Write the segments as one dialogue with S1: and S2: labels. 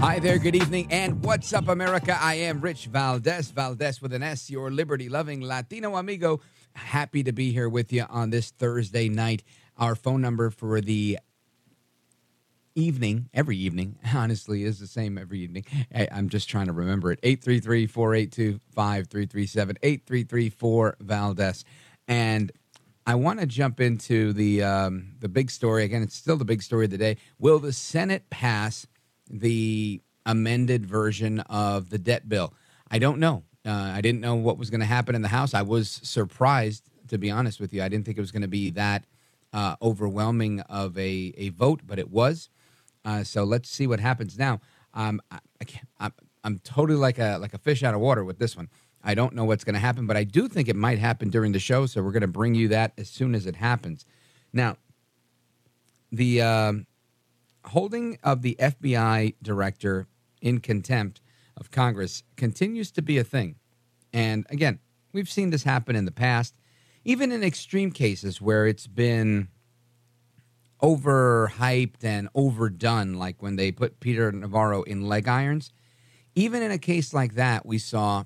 S1: Hi there, good evening, and what's up, America? I am Rich Valdez, Valdez with an S, your liberty loving Latino amigo. Happy to be here with you on this Thursday night. Our phone number for the evening, every evening, honestly, is the same every evening. I- I'm just trying to remember it 833 482 5337, 8334 Valdez. And I want to jump into the um, the big story again. It's still the big story of the day. Will the Senate pass the amended version of the debt bill? I don't know. Uh, I didn't know what was going to happen in the House. I was surprised, to be honest with you. I didn't think it was going to be that uh, overwhelming of a, a vote, but it was. Uh, so let's see what happens now. Um, I, I can't, I'm, I'm totally like a like a fish out of water with this one. I don't know what's going to happen, but I do think it might happen during the show. So we're going to bring you that as soon as it happens. Now, the um, holding of the FBI director in contempt of Congress continues to be a thing. And again, we've seen this happen in the past, even in extreme cases where it's been overhyped and overdone, like when they put Peter Navarro in leg irons. Even in a case like that, we saw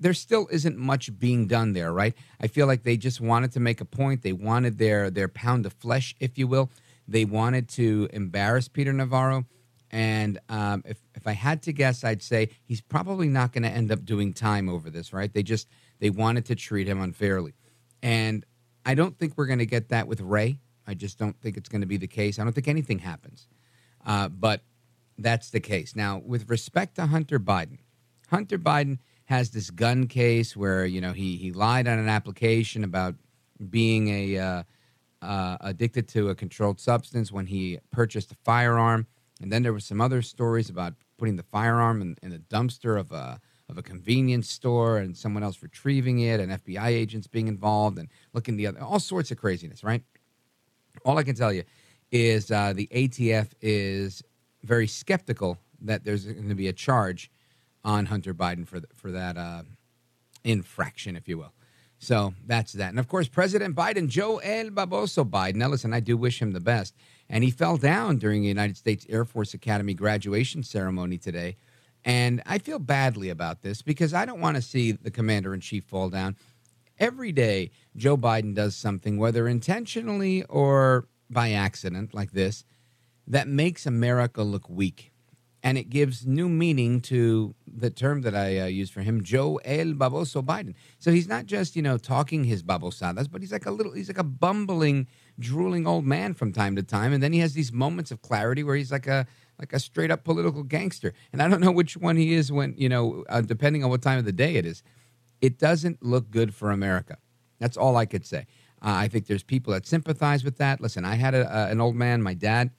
S1: there still isn't much being done there, right? I feel like they just wanted to make a point. They wanted their their pound of flesh, if you will. They wanted to embarrass Peter Navarro. And um, if if I had to guess, I'd say he's probably not going to end up doing time over this, right? They just they wanted to treat him unfairly, and I don't think we're going to get that with Ray. I just don't think it's going to be the case. I don't think anything happens, uh, but that's the case. Now, with respect to Hunter Biden, Hunter Biden has this gun case where you know he he lied on an application about being a uh, uh, addicted to a controlled substance when he purchased a firearm, and then there were some other stories about putting the firearm in, in the dumpster of a of a convenience store and someone else retrieving it, and FBI agents being involved, and looking the other all sorts of craziness, right? All I can tell you is uh, the ATF is very skeptical that there's going to be a charge on Hunter Biden for th- for that uh, infraction, if you will. So that's that. And of course, President Biden, Joe El Baboso Biden. Now, listen, I do wish him the best. And he fell down during the United States Air Force Academy graduation ceremony today. And I feel badly about this because I don't want to see the commander in chief fall down. Every day, Joe Biden does something, whether intentionally or by accident, like this, that makes America look weak. And it gives new meaning to the term that I uh, use for him, Joe El Baboso Biden. So he's not just, you know, talking his babosadas, but he's like a little, he's like a bumbling, drooling old man from time to time. And then he has these moments of clarity where he's like a, like a straight up political gangster. And I don't know which one he is when, you know, uh, depending on what time of the day it is. It doesn't look good for America. That's all I could say. Uh, I think there's people that sympathize with that. Listen, I had a, an old man, my dad,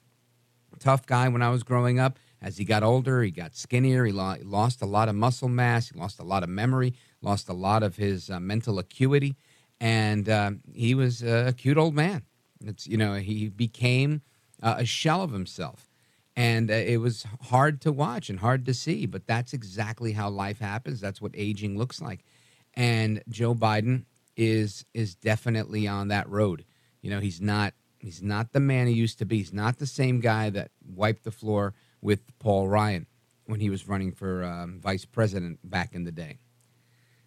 S1: tough guy when I was growing up. As he got older, he got skinnier. He lo- lost a lot of muscle mass. He lost a lot of memory. Lost a lot of his uh, mental acuity, and um, he was a cute old man. It's you know he became uh, a shell of himself, and uh, it was hard to watch and hard to see. But that's exactly how life happens. That's what aging looks like, and Joe Biden is is definitely on that road. You know, he's not he's not the man he used to be. He's not the same guy that wiped the floor with Paul Ryan when he was running for um, vice president back in the day.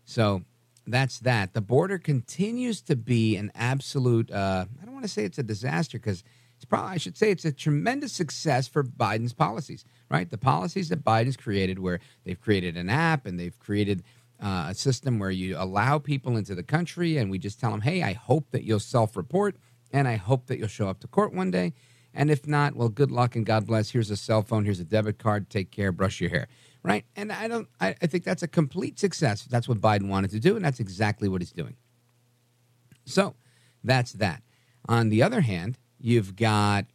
S1: So that's that. The border continues to be an absolute. Uh, I don't want to say it's a disaster because it's probably I should say it's a tremendous success for Biden's policies. Right, the policies that Biden's created, where they've created an app and they've created uh, a system where you allow people into the country and we just tell them, hey, I hope that you'll self report and I hope that you'll show up to court one day. And if not, well, good luck and God bless. Here's a cell phone, here's a debit card, take care, brush your hair. Right. And I don't, I, I think that's a complete success. That's what Biden wanted to do, and that's exactly what he's doing. So that's that. On the other hand, you've got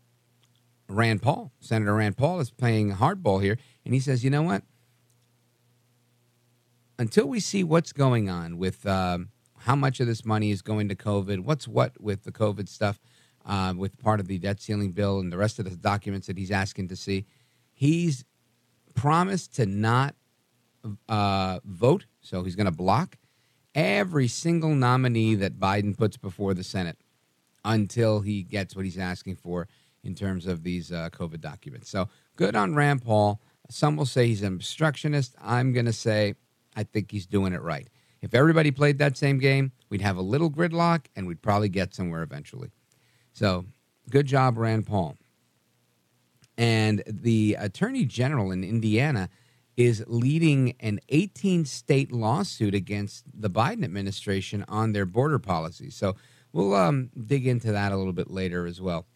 S1: Rand Paul. Senator Rand Paul is playing hardball here, and he says, you know what? Until we see what's going on with um, how much of this money is going to COVID, what's what with the COVID stuff, uh, with part of the debt ceiling bill and the rest of the documents that he's asking to see, he's promised to not uh, vote. So he's going to block every single nominee that Biden puts before the Senate until he gets what he's asking for in terms of these uh, COVID documents. So good on Rand Paul. Some will say he's an obstructionist. I'm going to say I think he's doing it right. If everybody played that same game, we'd have a little gridlock and we'd probably get somewhere eventually. So good job, Rand Paul. And the attorney general in Indiana is leading an 18 state lawsuit against the Biden administration on their border policy. So we'll um, dig into that a little bit later as well.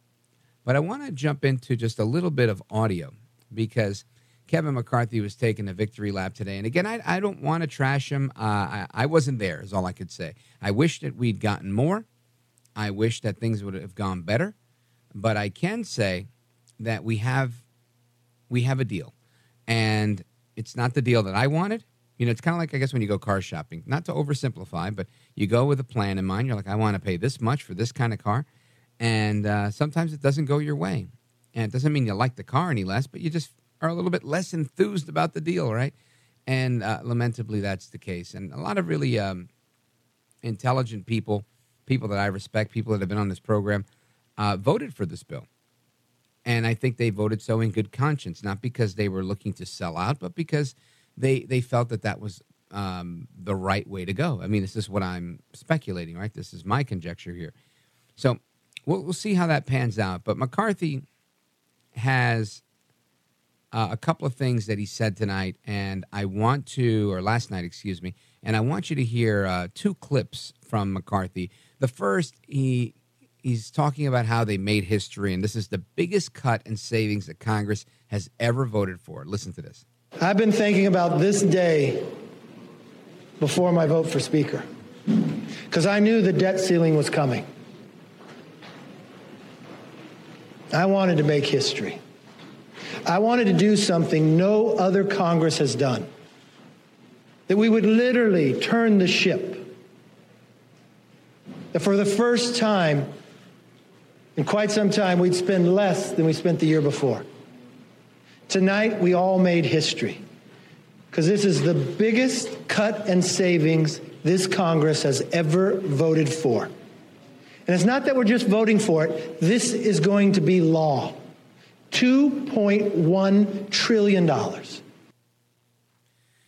S1: But I want to jump into just a little bit of audio because Kevin McCarthy was taking a victory lap today. And again, I, I don't want to trash him. Uh, I, I wasn't there, is all I could say. I wish that we'd gotten more. I wish that things would have gone better. But I can say that we have we have a deal. And it's not the deal that I wanted. You know, it's kind of like I guess when you go car shopping, not to oversimplify, but you go with a plan in mind. You're like, I want to pay this much for this kind of car and uh, sometimes it doesn't go your way. And it doesn't mean you like the car any less, but you just are a little bit less enthused about the deal, right? And uh, lamentably, that's the case. And a lot of really um, intelligent people, people that I respect, people that have been on this program, uh, voted for this bill. And I think they voted so in good conscience, not because they were looking to sell out, but because they they felt that that was um, the right way to go. I mean, this is what I'm speculating, right? This is my conjecture here. So we'll, we'll see how that pans out. But McCarthy has uh, a couple of things that he said tonight, and I want to, or last night, excuse me, and I want you to hear uh, two clips from McCarthy. The first, he he's talking about how they made history, and this is the biggest cut in savings that Congress has ever voted for. Listen to this.
S2: I've been thinking about this day before my vote for Speaker because I knew the debt ceiling was coming. I wanted to make history. I wanted to do something no other Congress has done. That we would literally turn the ship. That for the first time in quite some time, we'd spend less than we spent the year before. Tonight, we all made history because this is the biggest cut and savings this Congress has ever voted for. And it's not that we're just voting for it, this is going to be law. $2.1 trillion.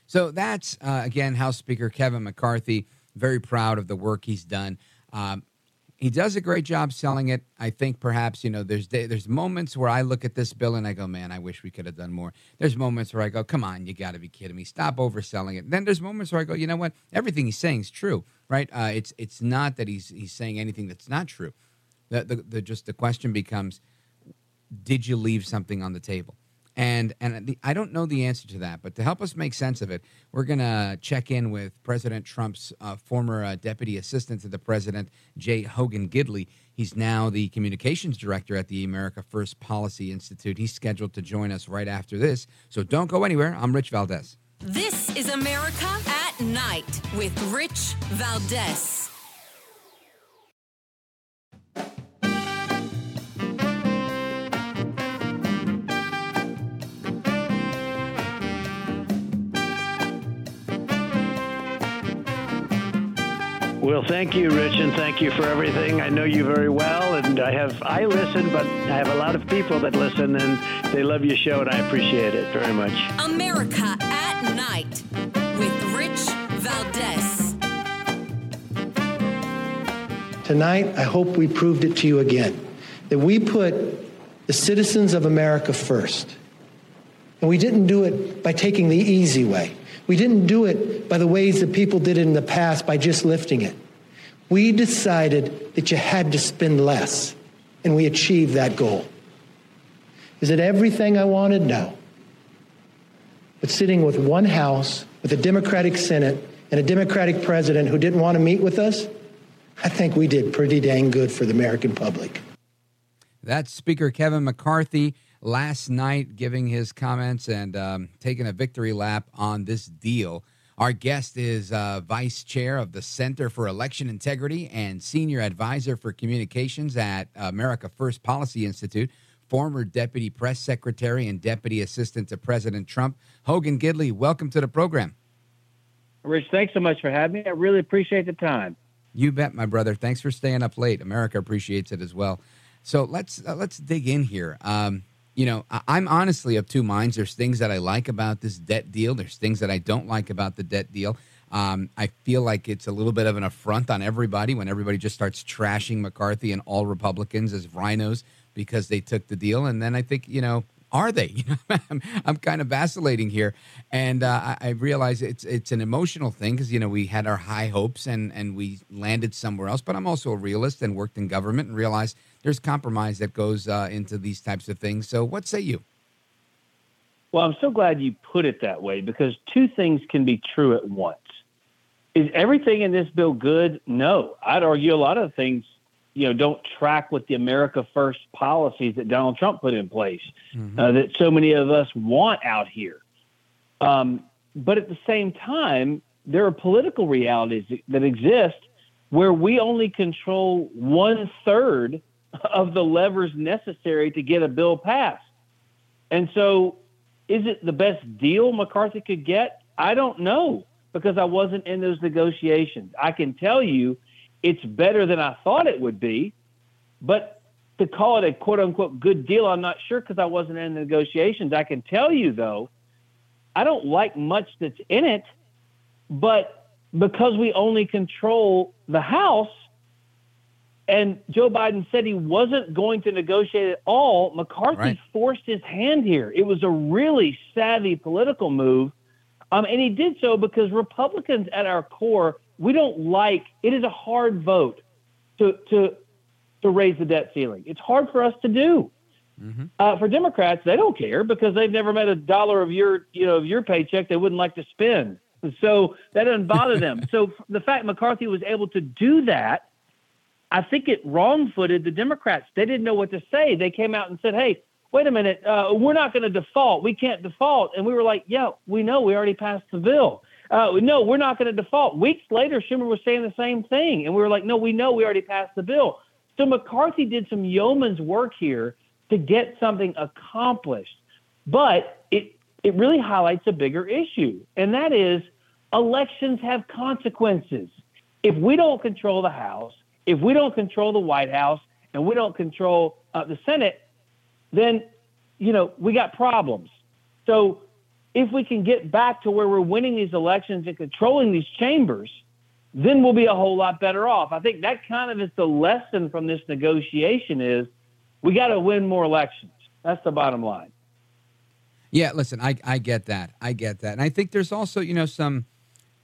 S1: So that's, uh, again, House Speaker Kevin McCarthy. Very proud of the work he's done. Um, he does a great job selling it. I think perhaps you know there's there's moments where I look at this bill and I go, man, I wish we could have done more. There's moments where I go, come on, you got to be kidding me, stop overselling it. Then there's moments where I go, you know what, everything he's saying is true, right? Uh, it's it's not that he's he's saying anything that's not true. The, the, the just the question becomes, did you leave something on the table? And and the, I don't know the answer to that, but to help us make sense of it, we're gonna check in with President Trump's uh, former uh, deputy assistant to the president, Jay Hogan Gidley. He's now the communications director at the America First Policy Institute. He's scheduled to join us right after this, so don't go anywhere. I'm Rich Valdez.
S3: This is America at Night with Rich Valdez.
S4: Well, thank you, Rich, and thank you for everything. I know you very well, and I have I listen, but I have a lot of people that listen, and they love your show, and I appreciate it very much.
S3: America at Night with Rich Valdez.
S2: Tonight, I hope we proved it to you again that we put the citizens of America first. And we didn't do it by taking the easy way. We didn't do it by the ways that people did it in the past by just lifting it. We decided that you had to spend less, and we achieved that goal. Is it everything I wanted? No. But sitting with one House, with a Democratic Senate, and a Democratic president who didn't want to meet with us, I think we did pretty dang good for the American public.
S1: That's Speaker Kevin McCarthy last night giving his comments and um, taking a victory lap on this deal. Our guest is uh, Vice Chair of the Center for Election Integrity and Senior Advisor for Communications at America First Policy Institute, former Deputy Press Secretary and Deputy Assistant to President Trump. Hogan Gidley, welcome to the program.
S5: Rich, thanks so much for having me. I really appreciate the time.
S1: You bet, my brother. Thanks for staying up late. America appreciates it as well. So let's uh, let's dig in here. Um, you know, I, am honestly of two minds. There's things that I like about this debt deal. There's things that I don't like about the debt deal. Um, I feel like it's a little bit of an affront on everybody when everybody just starts trashing McCarthy and all Republicans as rhinos because they took the deal. And then I think, you know, are they? I'm, I'm kind of vacillating here, and uh, I, I realize it's it's an emotional thing because you know we had our high hopes and and we landed somewhere else. But I'm also a realist and worked in government and realized there's compromise that goes uh, into these types of things. So, what say you?
S5: Well, I'm so glad you put it that way because two things can be true at once. Is everything in this bill good? No. I'd argue a lot of things you know don't track with the America First policies that Donald Trump put in place mm-hmm. uh, that so many of us want out here. Um, but at the same time, there are political realities that exist where we only control one third of the levers necessary to get a bill passed. And so, is it the best deal McCarthy could get? I don't know because I wasn't in those negotiations. I can tell you it's better than I thought it would be. But to call it a quote unquote good deal, I'm not sure because I wasn't in the negotiations. I can tell you, though, I don't like much that's in it, but because we only control the House, and Joe Biden said he wasn't going to negotiate at all, McCarthy right. forced his hand here. It was a really savvy political move. Um, and he did so because Republicans at our core we don't like it is a hard vote to to to raise the debt ceiling. It's hard for us to do. Mm-hmm. Uh, for Democrats, they don't care because they've never met a dollar of your you know of your paycheck they wouldn't like to spend. So that doesn't bother them. So the fact McCarthy was able to do that, I think it wrong-footed the Democrats. They didn't know what to say. They came out and said, "Hey, wait a minute, uh, we're not going to default. We can't default." And we were like, "Yeah, we know. We already passed the bill." Uh, no, we're not going to default. Weeks later, Schumer was saying the same thing. And we were like, no, we know we already passed the bill. So McCarthy did some yeoman's work here to get something accomplished. But it, it really highlights a bigger issue, and that is elections have consequences. If we don't control the House, if we don't control the White House, and we don't control uh, the Senate, then, you know, we got problems. So if we can get back to where we're winning these elections and controlling these chambers, then we'll be a whole lot better off. I think that kind of is the lesson from this negotiation is we got to win more elections. That's the bottom line.
S1: Yeah, listen, I, I get that. I get that. And I think there's also, you know, some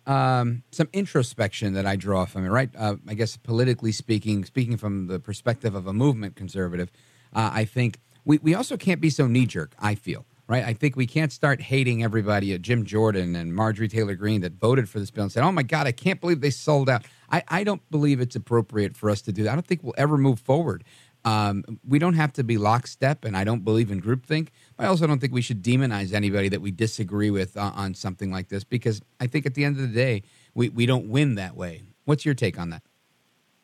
S1: um, some introspection that I draw from it, right? Uh, I guess politically speaking, speaking from the perspective of a movement conservative, uh, I think we, we also can't be so knee jerk, I feel right? I think we can't start hating everybody at Jim Jordan and Marjorie Taylor Greene that voted for this bill and said, oh my God, I can't believe they sold out. I, I don't believe it's appropriate for us to do that. I don't think we'll ever move forward. Um, we don't have to be lockstep, and I don't believe in groupthink. But I also don't think we should demonize anybody that we disagree with uh, on something like this because I think at the end of the day, we, we don't win that way. What's your take on that?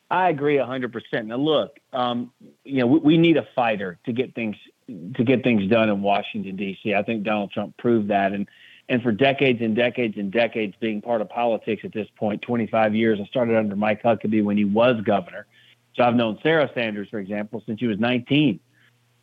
S5: I agree 100%. Now, look, um, you know, we, we, need a fighter to get things to get things done in Washington D.C. I think Donald Trump proved that, and and for decades and decades and decades being part of politics at this point, 25 years. I started under Mike Huckabee when he was governor, so I've known Sarah Sanders, for example, since she was 19.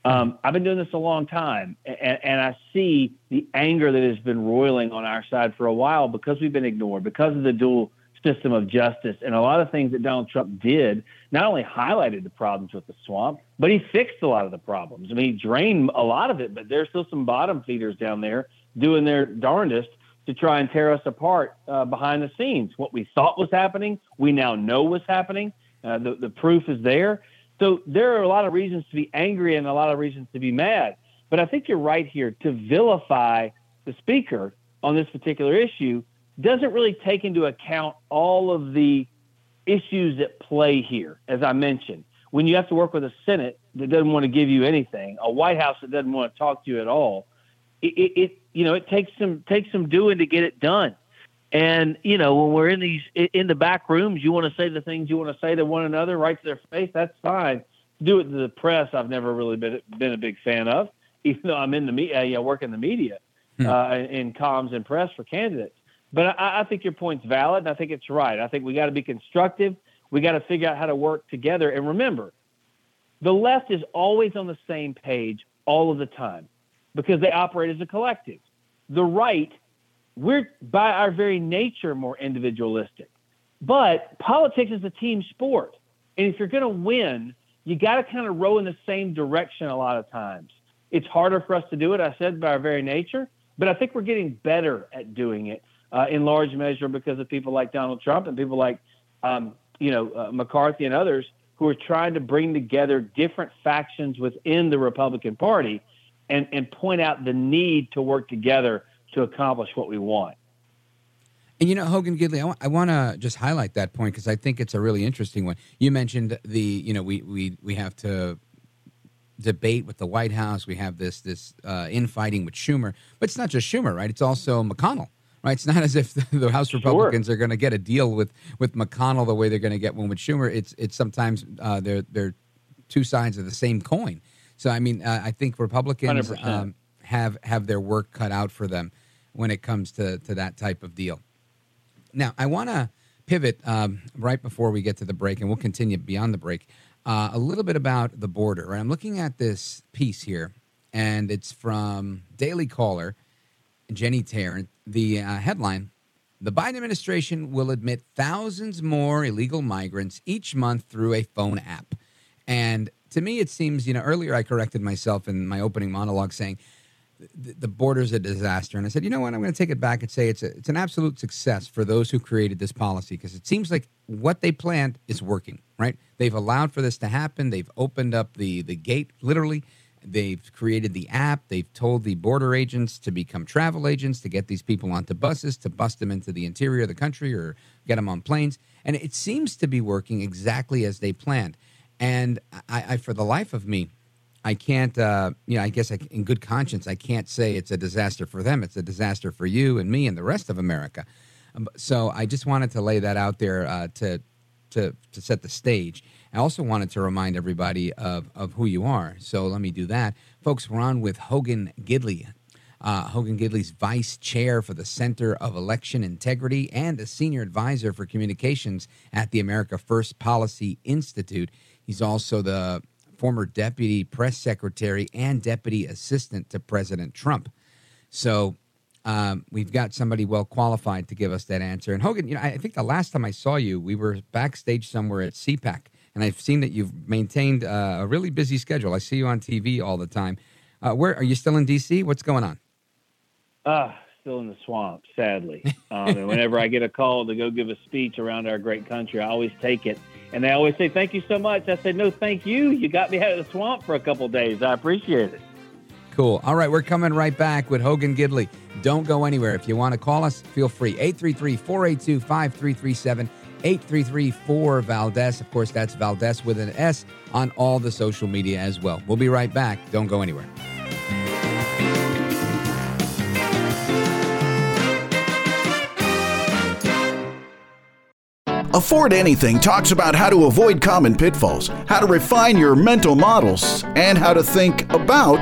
S5: Um, I've been doing this a long time, and, and I see the anger that has been roiling on our side for a while because we've been ignored, because of the dual system of justice. And a lot of things that Donald Trump did not only highlighted the problems with the swamp, but he fixed a lot of the problems. I mean, he drained a lot of it, but there's still some bottom feeders down there doing their darndest to try and tear us apart uh, behind the scenes. What we thought was happening, we now know was happening. Uh, the, the proof is there. So there are a lot of reasons to be angry and a lot of reasons to be mad. But I think you're right here to vilify the speaker on this particular issue doesn't really take into account all of the issues at play here, as I mentioned. When you have to work with a Senate that doesn't want to give you anything, a White House that doesn't want to talk to you at all, it, it, it you know it takes some takes some doing to get it done. And you know when we're in these in the back rooms, you want to say the things you want to say to one another right to their face. That's fine. Do it to the press. I've never really been been a big fan of, even though I'm in the media. You know, work in the media, hmm. uh, in comms and press for candidates. But I, I think your point's valid, and I think it's right. I think we got to be constructive. We got to figure out how to work together. And remember, the left is always on the same page all of the time because they operate as a collective. The right, we're by our very nature more individualistic. But politics is a team sport. And if you're going to win, you got to kind of row in the same direction a lot of times. It's harder for us to do it, I said, by our very nature, but I think we're getting better at doing it uh, in large measure because of people like Donald Trump and people like, um, you know, uh, McCarthy and others who are trying to bring together different factions within the Republican Party and, and point out the need to work together to accomplish what we want.
S1: And you know, Hogan Gidley, I, w- I want to just highlight that point because I think it's a really interesting one. You mentioned the, you know, we we we have to debate with the White House. We have this this uh, infighting with Schumer, but it's not just Schumer, right? It's also McConnell right? It's not as if the, House Republicans sure. are going to get a deal with with McConnell the way they're going to get one with Schumer. It's it's sometimes uh, they're they're two sides of the same coin. So I mean, uh, I think Republicans um, have have their work cut out for them when it comes to to that type of deal. Now, I want to pivot um, right before we get to the break, and we'll continue beyond the break. Uh, a little bit about the border. Right? I'm looking at this piece here, and it's from Daily Caller. Jenny Tarrant, the uh, headline The Biden administration will admit thousands more illegal migrants each month through a phone app. And to me, it seems, you know, earlier I corrected myself in my opening monologue saying the, border's a disaster. And I said, you know what, I'm going to take it back and say it's, a, it's an absolute success for those who created this policy because it seems like what they planned is working, right? They've allowed for this to happen. They've opened up the, the gate, literally They've created the app. They've told the border agents to become travel agents to get these people onto buses, to bust them into the interior of the country or get them on planes. And it seems to be working exactly as they planned. And I, I for the life of me, I can't, uh, you know, I guess I, in good conscience, I can't say it's a disaster for them. It's a disaster for you and me and the rest of America. Um, so I just wanted to lay that out there uh, to, to, to set the stage. I also wanted to remind everybody of, of who you are. So let me do that. Folks, we're on with Hogan Gidley. Uh, Hogan Gidley's vice chair for the Center of Election Integrity and a senior advisor for communications at the America First Policy Institute. He's also the former deputy press secretary and deputy assistant to President Trump. So um, we've got somebody well qualified to give us that answer. And Hogan, you know, I think the last time I saw you, we were backstage somewhere at CPAC and I've seen that you've maintained uh, a really busy schedule. I see you on TV all the time. Uh, where are you still in DC? What's going on?
S5: Uh, still in the swamp, sadly. Um, and whenever I get a call to go give a speech around our great country, I always take it. And they always say, "Thank you so much." I said, "No, thank you. You got me out of the swamp for a couple days. I appreciate it."
S1: Cool. All right, we're coming right back with Hogan Gidley. Don't go anywhere. If you want to call us, feel free. 833 482 5337. 8334 Valdez. Of course, that's Valdez with an S on all the social media as well. We'll be right back. Don't go anywhere.
S6: Afford Anything talks about how to avoid common pitfalls, how to refine your mental models, and how to think about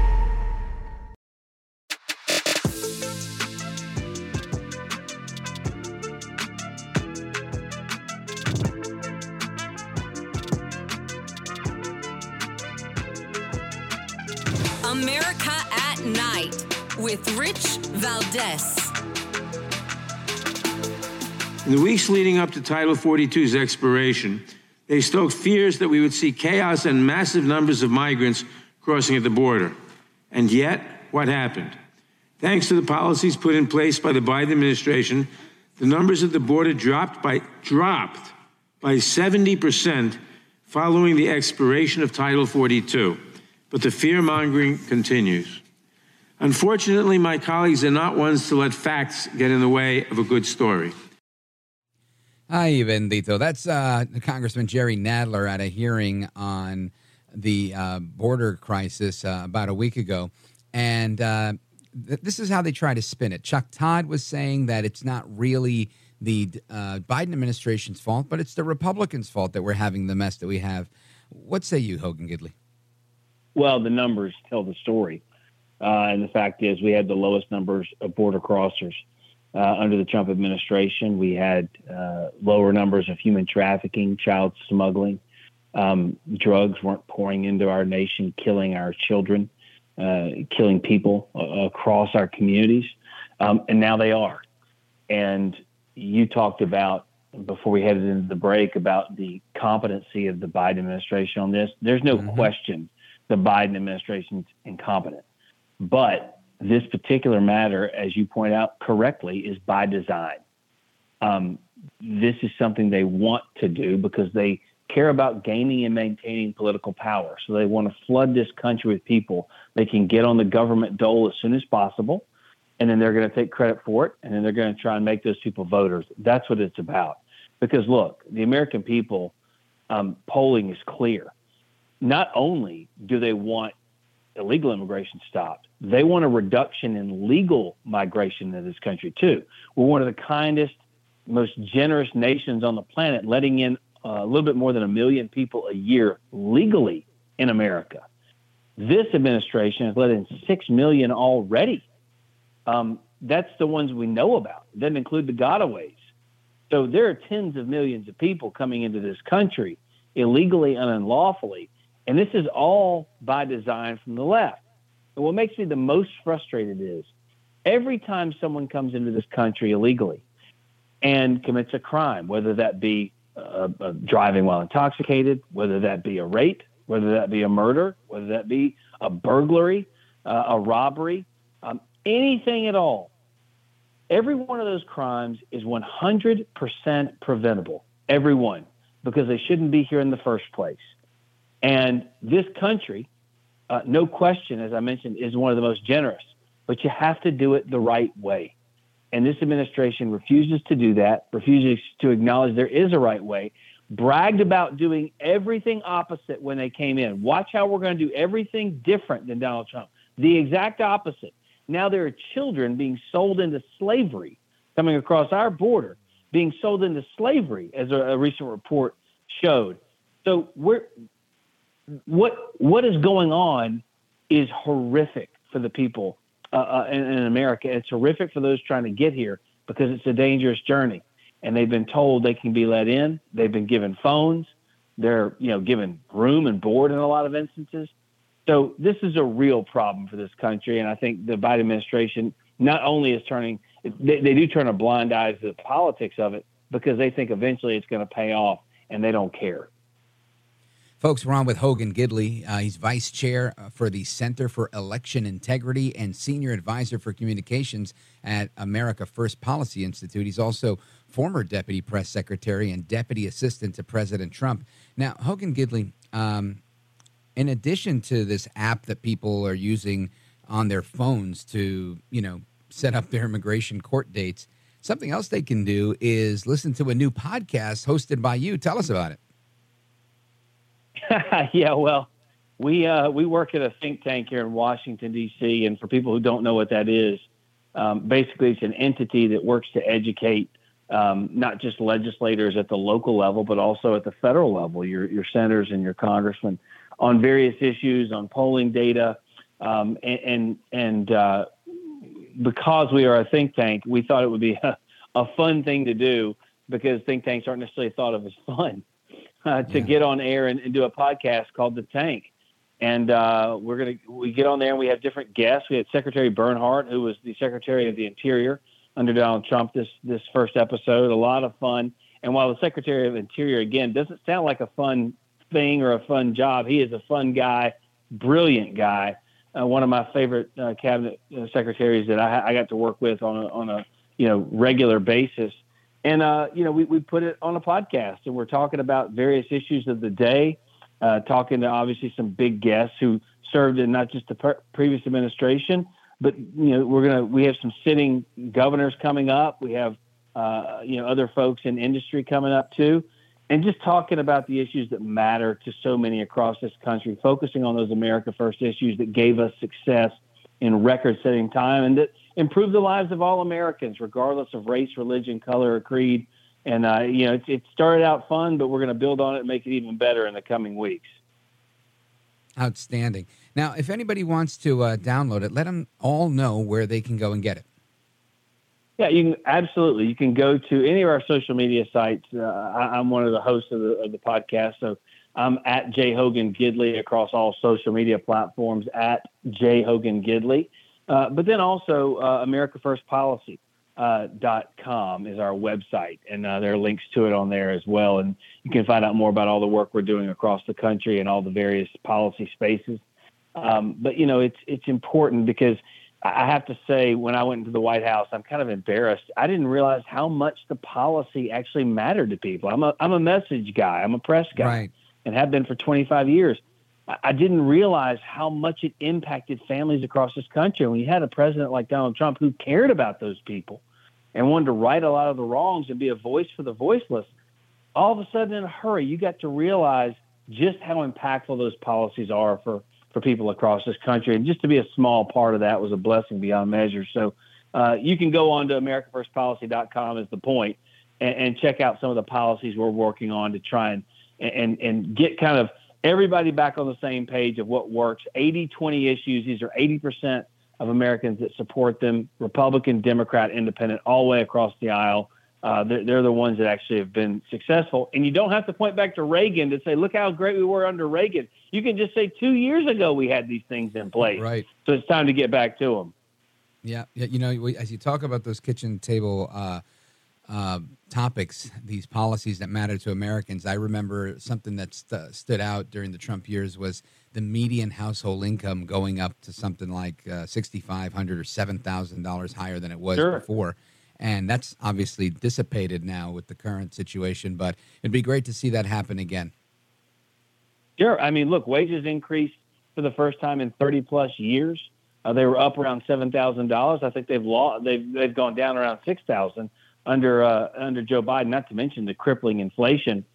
S3: With Rich Valdez.
S7: In the weeks leading up to Title 42's expiration, they stoked fears that we would see chaos and massive numbers of migrants crossing at the border. And yet, what happened? Thanks to the policies put in place by the Biden administration, The numbers at the border dropped by dropped by 70% following the expiration of Title 42, but the fear mongering continues. Unfortunately, my colleagues are not ones to let facts get in the way of a good story.
S1: Hi, bendito. That's uh, Congressman Jerry Nadler at a hearing on the uh, border crisis uh, about a week ago. And uh, th- this is how they try to spin it. Chuck Todd was saying that it's not really the uh, Biden administration's fault, but it's the Republicans' fault that we're having the mess that we have. What say you, Hogan Gidley?
S5: Well, the numbers tell the story. Uh, and the fact is, we had the lowest numbers of border crossers uh, under the Trump administration. We had uh, lower numbers of human trafficking, child smuggling. Um, drugs weren't pouring into our nation, killing our children, uh, killing people uh, across our communities. Um, and now they are. And you talked about before we headed into the break about the competency of the Biden administration on this. There's no mm-hmm. question the Biden administration's incompetent. But this particular matter, as you point out correctly, is by design. Um, this is something they want to do because they care about gaining and maintaining political power. So they want to flood this country with people they can get on the government dole as soon as possible. And then they're going to take credit for it. And then they're going to try and make those people voters. That's what it's about. Because look, the American people, um, polling is clear. Not only do they want illegal immigration stopped. They want a reduction in legal migration in this country too. We're one of the kindest, most generous nations on the planet, letting in uh, a little bit more than a million people a year legally in America. This administration has let in six million already. Um, that's the ones we know about. It include the gotaways. So there are tens of millions of people coming into this country illegally and unlawfully and this is all by design from the left. And what makes me the most frustrated is every time someone comes into this country illegally and commits a crime, whether that be uh, uh, driving while intoxicated, whether that be a rape, whether that be a murder, whether that be a burglary, uh, a robbery, um, anything at all, every one of those crimes is 100% preventable. Every one, because they shouldn't be here in the first place. And this country, uh, no question, as I mentioned, is one of the most generous, but you have to do it the right way. And this administration refuses to do that, refuses to acknowledge there is a right way, bragged about doing everything opposite when they came in. Watch how we're going to do everything different than Donald Trump. The exact opposite. Now there are children being sold into slavery coming across our border, being sold into slavery, as a, a recent report showed. So we're what what is going on is horrific for the people uh, uh, in, in, America. It's horrific for those trying to get here because it's a dangerous journey, and they've been told they can be let in. They've been given phones. They're you know given room and board in a lot of instances. So this is a real problem for this country, and I think the Biden administration not only is turning they, they do turn a blind eye to the politics of it because they think eventually it's going to pay off, and they don't care.
S1: Folks, we're on with Hogan Gidley. Uh, he's vice chair uh, for the Center for Election Integrity and senior advisor for communications at America First Policy Institute. He's also former deputy press secretary and deputy assistant to President Trump. Now, Hogan Gidley, um, in addition to this app that people are using on their phones to, you know, set up their immigration court dates, something else they can do is listen to a new podcast hosted by you. Tell us about it.
S5: yeah, well, we uh, we work at a think tank here in Washington D.C. And for people who don't know what that is, um, basically it's an entity that works to educate um, not just legislators at the local level, but also at the federal level, your your senators and your congressmen, on various issues, on polling data, um, and and, and uh, because we are a think tank, we thought it would be a, a fun thing to do because think tanks aren't necessarily thought of as fun uh, to yeah. get on air and, and, do a podcast called The Tank. And uh, we're gonna we get on there and we have different guests. We had Secretary Bernhardt, who was the Secretary of the Interior under Donald Trump. This this first episode, a lot of fun. And while the Secretary of Interior again doesn't sound like a fun thing or a fun job, he is a fun guy, brilliant guy. Uh, one of my favorite uh, cabinet uh, secretaries that I, I, got to work with on a, on a you know regular basis And, uh, you know, we, we put it on a podcast and we're talking about various issues of the day, uh, talking to obviously some big guests who served in not just the per- previous administration, but, you know, we're going to, we have some sitting governors coming up. We have, uh, you know, other folks in industry coming up too. And just talking about the issues that matter to so many across this country, focusing on those America First issues that gave us success in record setting time and that improve the lives of all Americans, regardless of race, religion, color, or creed. And, uh, you know, it, it started out fun, but we're going to build on it and make it even better in the coming weeks.
S1: Outstanding. Now, if anybody wants to uh, download it, let them all know where they can go and get it.
S5: Yeah, you can absolutely. You can go to any of our social media sites. Uh, I, am one of the hosts of the, of the podcast, so I'm at J Hogan Gidley across all social media platforms at J Hogan Gidley. Uh, but then also uh, America First Policy. Uh, dot com is our website, and uh, there are links to it on there as well. And you can find out more about all the work we're doing across the country and all the various policy spaces. Um, but you know, it's it's important because I have to say, when I went into the White House, I'm kind of embarrassed. I didn't realize how much the policy actually mattered to people. I'm a I'm a message guy. I'm a press guy,
S1: right.
S5: and have been for 25 years. I didn't realize how much it impacted families across this country. When you had a president like Donald Trump who cared about those people and wanted to right a lot of the wrongs and be a voice for the voiceless, all of a sudden in a hurry, you got to realize just how impactful those policies are for, for people across this country. And just to be a small part of that was a blessing beyond measure. So uh, you can go on to AmericaFirstPolicy.com is the point and, and check out some of the policies we're working on to try and, and, and get kind of – everybody back on the same page of what works 80 20 issues. These are 80% of Americans that support them Republican, Democrat, Independent, all the way across the aisle. Uh, they're, they're, the ones that actually have been successful. And you don't have to point back to Reagan to say, look how great we were under Reagan. You can just say two years ago we had these things in place.
S1: Right.
S5: So it's time to get back to them.
S1: Yeah. yeah you know, as you talk about those kitchen table uh, uh, topics, these policies that matter to Americans. I remember something that st- stood out during the Trump years was the median household income going up to something like uh, sixty five hundred or seven thousand dollars higher than it was
S5: sure.
S1: before. And that's obviously dissipated now with the current situation, but it'd be great to see that happen again.
S5: Sure. I mean, look, wages increased for the first time in 30 plus years. Uh, they were up around seven thousand dollars. I think they've lost. They've they've gone down around six thousand under uh, under Joe Biden, not to mention the crippling inflation,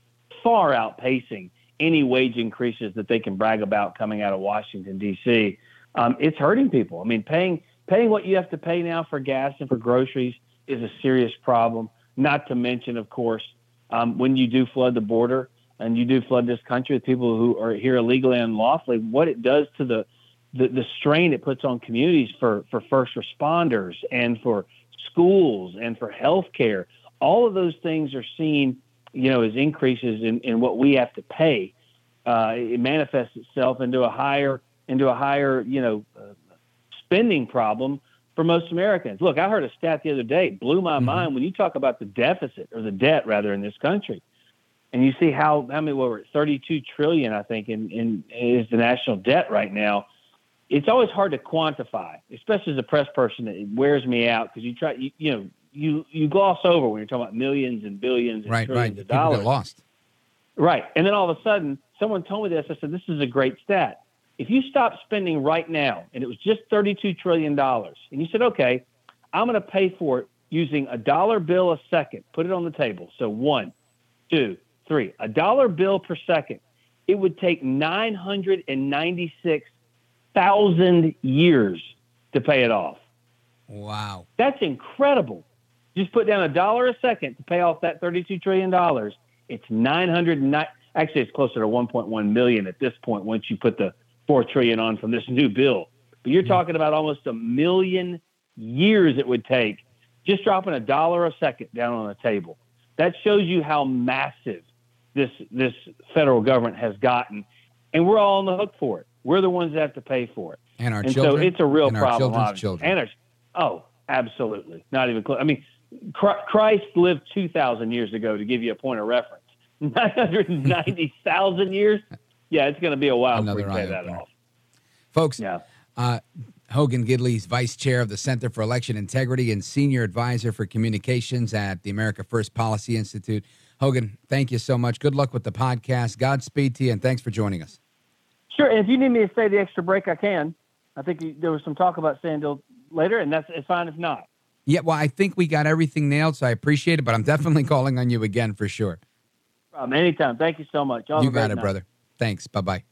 S5: far outpacing any wage increases that they can brag about coming out of Washington D.C. Um, it's hurting people. I mean, paying paying what you have to pay now for gas and for groceries is a serious problem. Not to mention, of course, um, when you do flood the border and you do flood this country with people who are here illegally and unlawfully, what it does to the the, the strain it puts on communities for, for first responders and for schools and for health care. All of those things are seen, you know, as increases in, in what we have to pay. Uh, it manifests itself into a higher into a higher, you know, uh, spending problem for most Americans. Look, I heard a stat the other day, blew my mm-hmm. mind when you talk about the deficit or the debt rather in this country. And you see how how many what were 32 trillion I think in, in is the national debt right now it's always hard to quantify, especially as a press person. It wears me out because you try, you, you, know, you you gloss over when you're talking about millions and billions and
S1: right,
S5: trillions
S1: right.
S5: of dollars.
S1: Get lost.
S5: Right, and then all of a sudden, someone told me this. I said, "This is a great stat. If you stop spending right now, and it was just 32 trillion dollars, and you said, okay, I'm going to pay for it using a dollar bill a second. Put it on the table. So one, two, three, a dollar bill per second. It would take 996 thousand years to pay it off.
S1: Wow.
S5: That's incredible. Just put down a dollar a second to pay off that $32 trillion. It's 909. Actually, it's closer to 1.1 million at this point once you put the 4 trillion on from this new bill. But you're mm-hmm. talking about almost a million years it would take just dropping a dollar a second down on the table. That shows you how massive this this federal government has gotten, and we're all on the hook for it. We're the ones that have to pay for it.
S1: And our
S5: and
S1: children.
S5: so it's a real
S1: and
S5: problem.
S1: Our children's children.
S5: And our, oh, absolutely. Not even close. I mean, Christ lived 2,000 years ago to give you a point of reference. 990,000 years? Yeah, it's going to be a while
S1: Another
S5: before we pay that off.
S1: Folks,
S5: yeah.
S1: Uh, Hogan Gidley's vice chair of the Center for Election Integrity and senior advisor for communications at the America First Policy Institute. Hogan, thank you so much. Good luck with the podcast. Godspeed to you, and thanks for joining us.
S5: Sure. And if you need me to stay the extra break, I can. I think you, there was some talk about Sandil later, and that's it's fine if not.
S1: Yeah, well, I think we got everything nailed, so I appreciate it, but I'm definitely calling on you again for sure.
S5: Um, anytime. Thank you so much. Y'all
S1: you got it,
S5: night.
S1: brother. Thanks. Bye bye.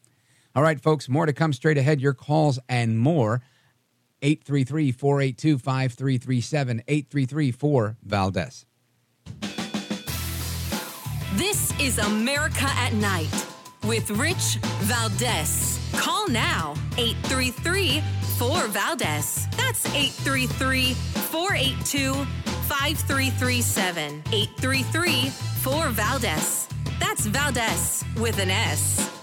S1: All right, folks, more to come straight ahead. Your calls and more. 833 482 5337 833 4 Valdez.
S3: This is America at Night with Rich Valdez. Call now 833 4 Valdez. That's 833 482 5337. 833 4 Valdez. That's Valdez with an S.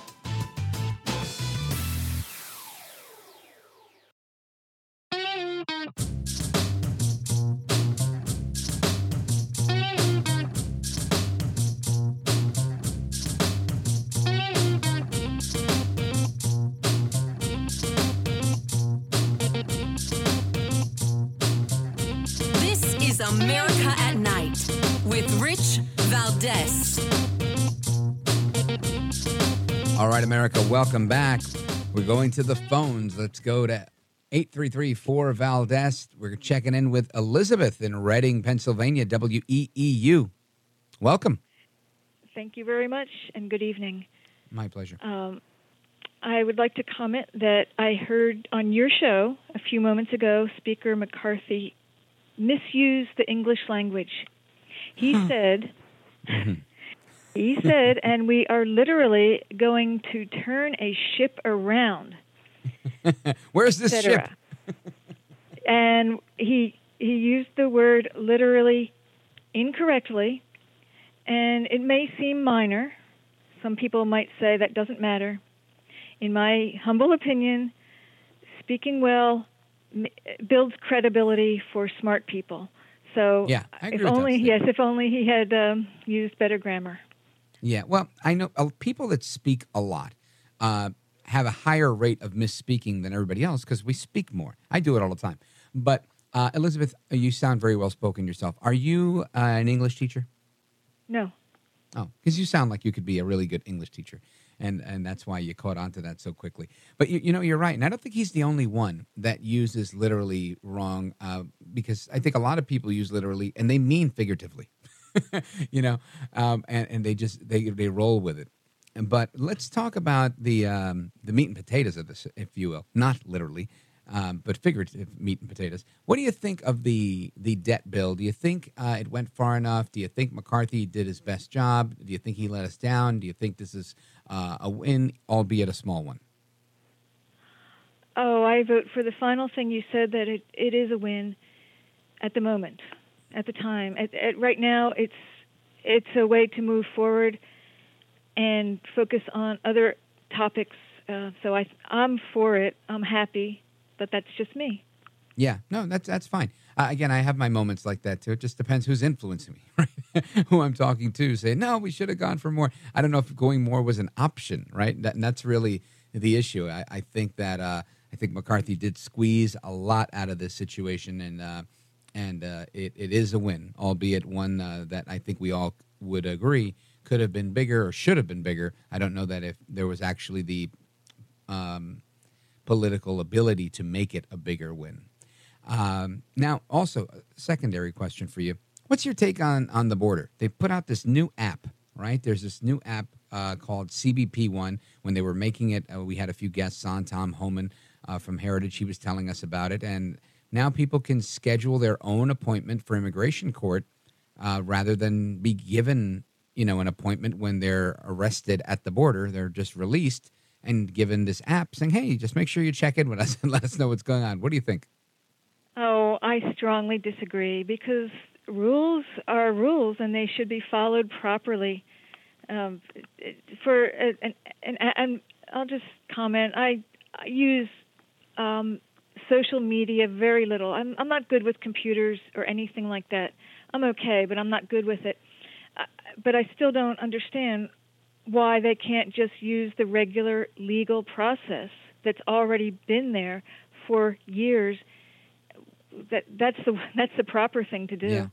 S3: America,
S1: welcome back. We're going to the phones. Let's go to 833 4 Valdez. We're checking in with Elizabeth in Reading, Pennsylvania, WEEU. Welcome.
S8: Thank you very much, and good evening.
S1: My pleasure.
S8: Um, I would like to comment that I heard on your show a few moments ago Speaker McCarthy misuse the English language. He said, he said, and we are literally going to turn a ship around.
S1: Where's this ship?
S8: and he he used the word literally incorrectly, and it may seem minor. Some people might say that doesn't matter. In my humble opinion, speaking well m- builds credibility for smart people. So,
S1: Yeah, I agree
S8: if only yes, if only he had um, used better grammar.
S1: Yeah, well, I know uh, people that speak a lot uh, have a higher rate of misspeaking than everybody else because we speak more. I do it all the time. But uh, Elizabeth, you sound very well spoken yourself. Are you uh, an English teacher?
S8: No.
S1: Oh, because you sound like you could be a really good English teacher, and and that's why you caught on to that so quickly. But you, you know, you're right, and I don't think he's the only one that uses literally wrong. Uh, because I think a lot of people use literally, and they mean figuratively. you know, um, and and they just they they roll with it. But let's talk about the um, the meat and potatoes of this, if you will, not literally, um, but figurative meat and potatoes. What do you think of the the debt bill? Do you think uh, it went far enough? Do you think McCarthy did his best job? Do you think he let us down? Do you think this is uh, a win, albeit a small one?
S8: Oh, I vote for the final thing you said that it, it is a win at the moment, at the time. At, at right now, it's it's a way to move forward and focus on other topics. Uh, so I I'm for it. I'm happy, but that's just me.
S1: Yeah, no, that's that's fine. Uh, again, I have my moments like that too. It just depends who's influencing me, right? Who I'm talking to. Say, no, we should have gone for more. I don't know if going more was an option, right? That, and that's really the issue. I, I think that uh, I think McCarthy did squeeze a lot out of this situation, and uh, and uh, it, it is a win, albeit one uh, that I think we all would agree could have been bigger or should have been bigger. I don't know that if there was actually the um, political ability to make it a bigger win. Um, now, also, a secondary question for you: What's your take on on the border? They put out this new app, right? There's this new app uh, called CBP One. When they were making it, uh, we had a few guests on. Tom Homan uh, from Heritage, he was telling us about it, and now people can schedule their own appointment for immigration court uh, rather than be given, you know, an appointment when they're arrested at the border. They're just released and given this app saying, "Hey, just make sure you check in with us and let us know what's going on." What do you think?
S8: Oh, I strongly disagree because rules are rules and they should be followed properly. Um, for and, and and I'll just comment. I, use um, social media very little. I'm I'm not good with computers or anything like that. I'm okay, but I'm not good with it. Uh, but I still don't understand why they can't just use the regular legal process that's already been there for years. That that's the that's the proper thing to do.
S1: Yeah.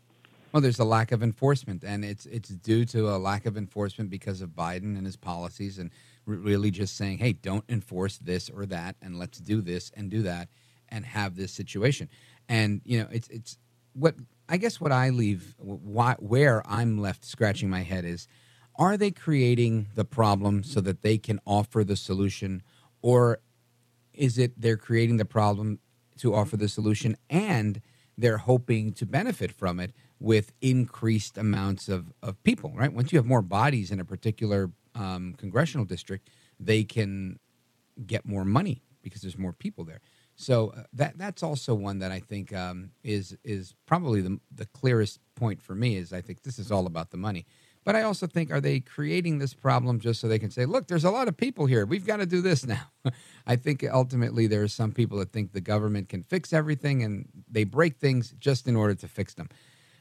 S1: Well, there's a lack of enforcement, and it's it's due to a lack of enforcement because of Biden and his policies, and really just saying, "Hey, don't enforce this or that, and let's do this and do that, and have this situation." And you know, it's it's what I guess what I leave why, where I'm left scratching my head is, are they creating the problem so that they can offer the solution, or is it they're creating the problem to offer the solution and they're hoping to benefit from it with increased amounts of, of people, right? Once you have more bodies in a particular um, congressional district, they can get more money because there's more people there. So uh, that that's also one that I think um, is is probably the the clearest point for me is I think this is all about the money. But I also think are they creating this problem just so they can say, look, there's a lot of people here. We've got to do this now. I think ultimately there are some people that think the government can fix everything and they break things just in order to fix them.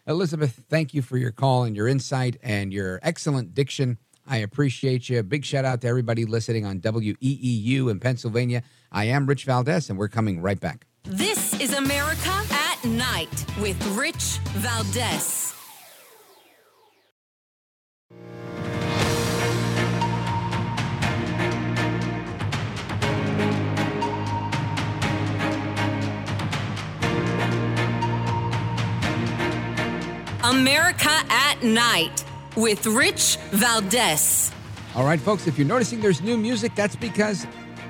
S1: Elizabeth, thank you for your call and your insight and your excellent diction. I appreciate you. Big shout out to everybody listening on WEEU in Pennsylvania. I am Rich Valdez, and we're coming right back.
S3: This is America at Night with Rich Valdez. America at Night with Rich Valdez.
S1: All right, folks, if you're noticing there's new music, that's because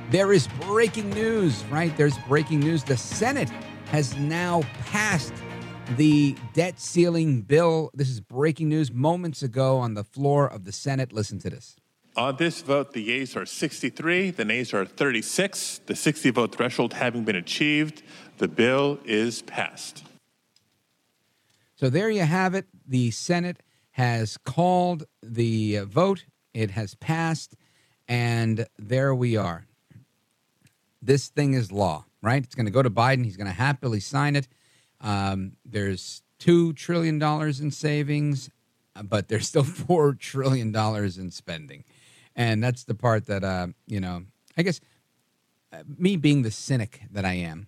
S1: there is breaking news, right? There's breaking news. The Senate has now passed the debt ceiling bill. This is breaking news moments ago on the floor of the Senate. Listen to this.
S9: On this vote, the yeas are 63, the nays are 36. The 60 vote threshold having been achieved, the bill is passed.
S1: So there you have it. The Senate has called the vote, it has passed, and there we are. This thing is law, right? It's going to go to Biden. He's going to happily sign it. Um, there's $2 trillion in savings, but there's still $4 trillion in spending. And that's the part that, uh, you know, I guess uh, me being the cynic that I am,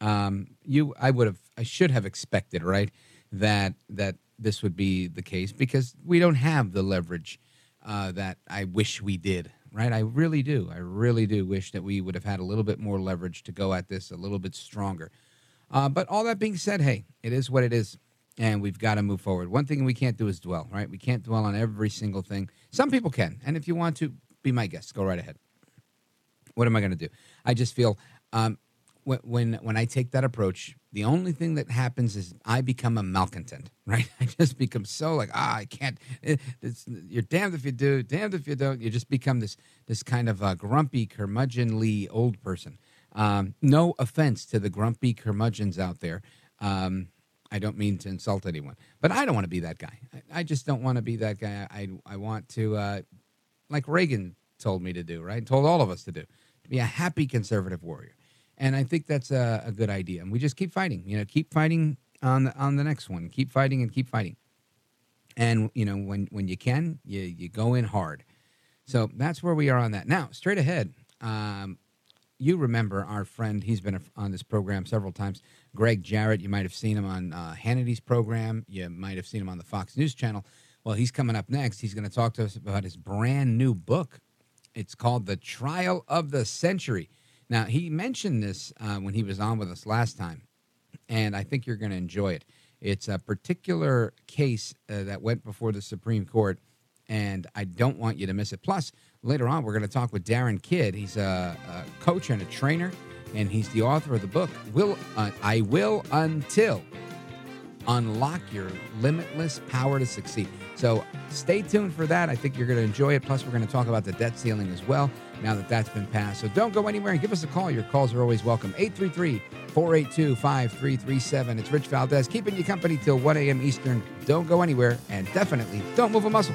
S1: um, you, I would have, I should have expected, right? that that this would be the case because we don't have the leverage uh, that I wish we did. Right, I really do. I really do wish that we would have had a little bit more leverage to go at this a little bit stronger. Uh, but all that being said, hey, it is what it is, and we've got to move forward. One thing we can't do is dwell. Right, we can't dwell on every single thing. Some people can, and if you want to, be my guest. Go right ahead. What am I going to do? I just feel um, when when I take that approach, the only thing that happens is I become a malcontent, right? I just become so like ah, I can't. It, you're damned if you do, damned if you don't. You just become this this kind of grumpy, curmudgeonly old person. Um, no offense to the grumpy curmudgeons out there. Um, I don't mean to insult anyone, but I don't want to be that guy. I, I just don't want to be that guy. I I want to, uh, like Reagan told me to do, right? Told all of us to do, to be a happy conservative warrior and I think that's a, a, good idea. And we just keep fighting. You know, keep fighting on the, on the next one. Keep fighting and keep fighting. And you know, when when you can, you you go in hard. So that's where we are on that. Now, straight ahead, um, you remember our friend. He's been on this program several times. Gregg Jarrett. You might have seen him on uh, Hannity's program. You might have seen him on the Fox News channel. Well, he's coming up next. He's going to talk to us about his brand new book. It's called The Trial of the Century. Now, he mentioned this uh, when he was on with us last time, and I think you're going to enjoy it. It's a particular case uh, that went before the Supreme Court, and I don't want you to miss it. Plus, later on, we're going to talk with Darin Kidd. He's a, a, coach and a trainer, and he's the author of the book, Will uh, I Will Until Unlock Your Limitless Power to Succeed. So stay tuned for that. I think you're going to enjoy it. Plus, we're going to talk about the debt ceiling as well now that that's been passed. So don't go anywhere and give us a call. Your calls are always welcome. 833 482 5337. It's Rich Valdez keeping you company till 1 a.m. Eastern. Don't go anywhere and definitely don't move a muscle.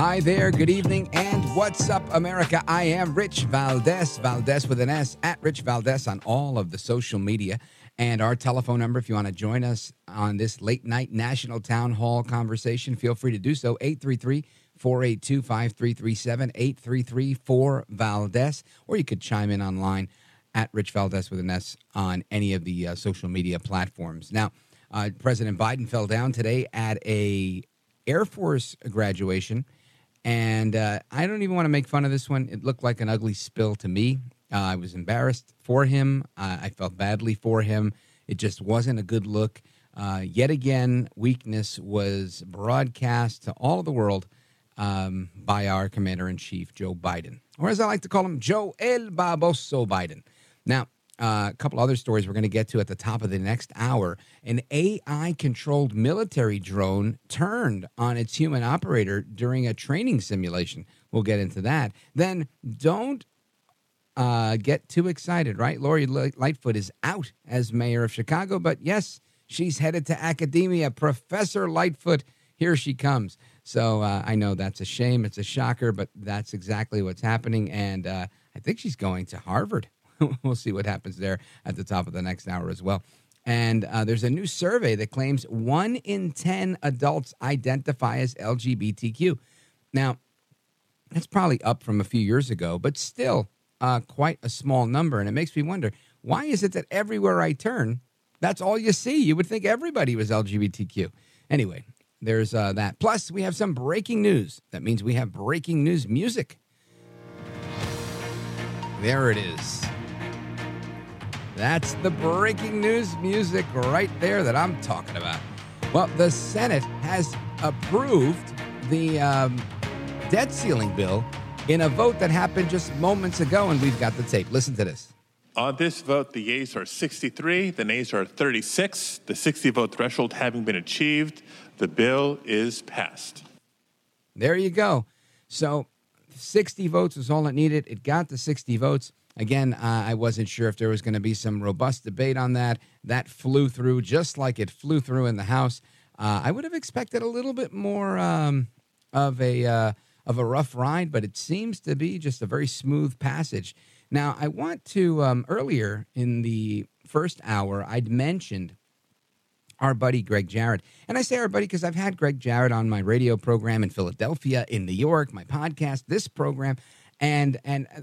S1: Hi there, good evening, and what's up, America? I am Rich Valdez, Valdez with an S, at Rich Valdez on all of the social media. And our telephone number, if you want to join us on this late night national town hall conversation, feel free to do so 833 482 5337 833 4 Valdez, or you could chime in online at Rich Valdez with an S on any of the uh, social media platforms. Now, uh, President Biden fell down today at a Air Force graduation and uh, I don't even want to make fun of this one. It looked like an ugly spill to me. Uh, I was embarrassed for him. Uh, I felt badly for him. It just wasn't a good look. Uh, yet again, weakness was broadcast to all of the world um, by our commander in chief, Joe Biden, or as I like to call him, Joe El Baboso Biden. Now, uh, a couple other stories we're going to get to at the top of the next hour. An AI controlled military drone turned on its human operator during a training simulation. We'll get into that. Then don't uh, get too excited, right? Lori Lightfoot is out as mayor of Chicago, but yes, she's headed to academia. Professor Lightfoot, here she comes. So uh, I know that's a shame. It's a shocker, but that's exactly what's happening. And uh, I think she's going to Harvard. we'll see what happens there at the top of the next hour as well. And uh, there's a new survey that claims one in 10 adults identify as LGBTQ. Now, that's probably up from a few years ago, but still uh, quite a small number. And it makes me wonder why is it that everywhere I turn, that's all you see? You would think everybody was LGBTQ. Anyway, there's uh, that. Plus, we have some breaking news. That means we have breaking news music. There it is. That's the breaking news music right there that I'm talking about. Well, the Senate has approved the um, debt ceiling bill in a vote that happened just moments ago, and we've got the tape. Listen to this.
S9: On this vote, the yeas are 63, the nays are 36. The 60 vote threshold having been achieved, the bill is passed.
S1: There you go. So 60 votes was all it needed. It got the 60 votes. Again, uh, I wasn't sure if there was going to be some robust debate on that. That flew through just like it flew through in the House. Uh, I would have expected a little bit more um, of a uh, of a rough ride, but it seems to be just a very smooth passage. Now, I want to um, earlier in the first hour, I'd mentioned our buddy Gregg Jarrett, and I say our buddy because I've had Gregg Jarrett on my radio program in Philadelphia, in New York, my podcast, this program, and and uh,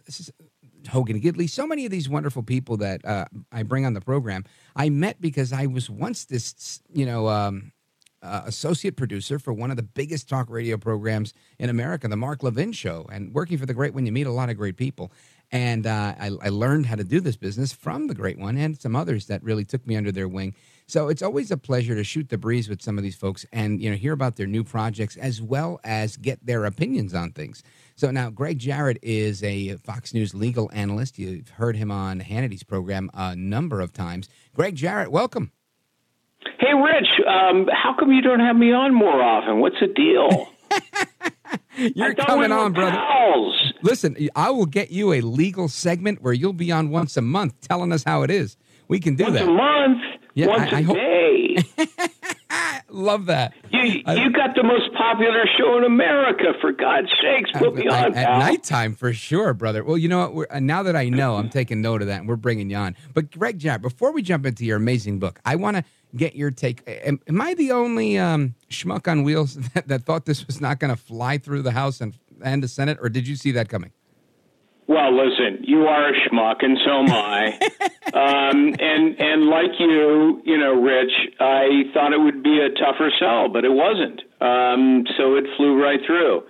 S1: Hogan Gidley, so many of these wonderful people that uh, I bring on the program, I met because I was once this, you know, um, uh, associate producer for one of the biggest talk radio programs in America, the Mark Levin Show, and working for the Great One, you meet a lot of great people. And uh, I, I learned how to do this business from the Great One and some others that really took me under their wing. So it's always a pleasure to shoot the breeze with some of these folks and you know hear about their new projects as well as get their opinions on things. So now, Gregg Jarrett is a Fox News legal analyst. You've heard him on Hannity's program a number of times. Gregg Jarrett, welcome.
S10: Hey, Rich, um, how come you don't have me on more often? What's the deal?
S1: You're coming we on, brother.
S10: Pals.
S1: Listen, I will get you a legal segment where you'll be on once a month telling us how it is. We can do
S10: once
S1: that.
S10: Once a month?
S1: Yeah,
S10: once
S1: I,
S10: a
S1: I
S10: day.
S1: Love that.
S10: You you got the most popular show in America. For God's sakes, put me on.
S1: At, at nighttime, for sure, brother. Well, you know what? We're, uh, now that I know, I'm taking note of that, and we're bringing you on. But Gregg Jarrett, before we jump into your amazing book, I want to get your take. Am, am I the only um, schmuck on wheels that, that thought this was not going to fly through the House and and the Senate, or did you see that coming?
S10: Well, listen, you are a schmuck, and so am I. um, and and like you, you know, Rich, I thought it would be a tougher sell, but it wasn't. Um, so it flew right through.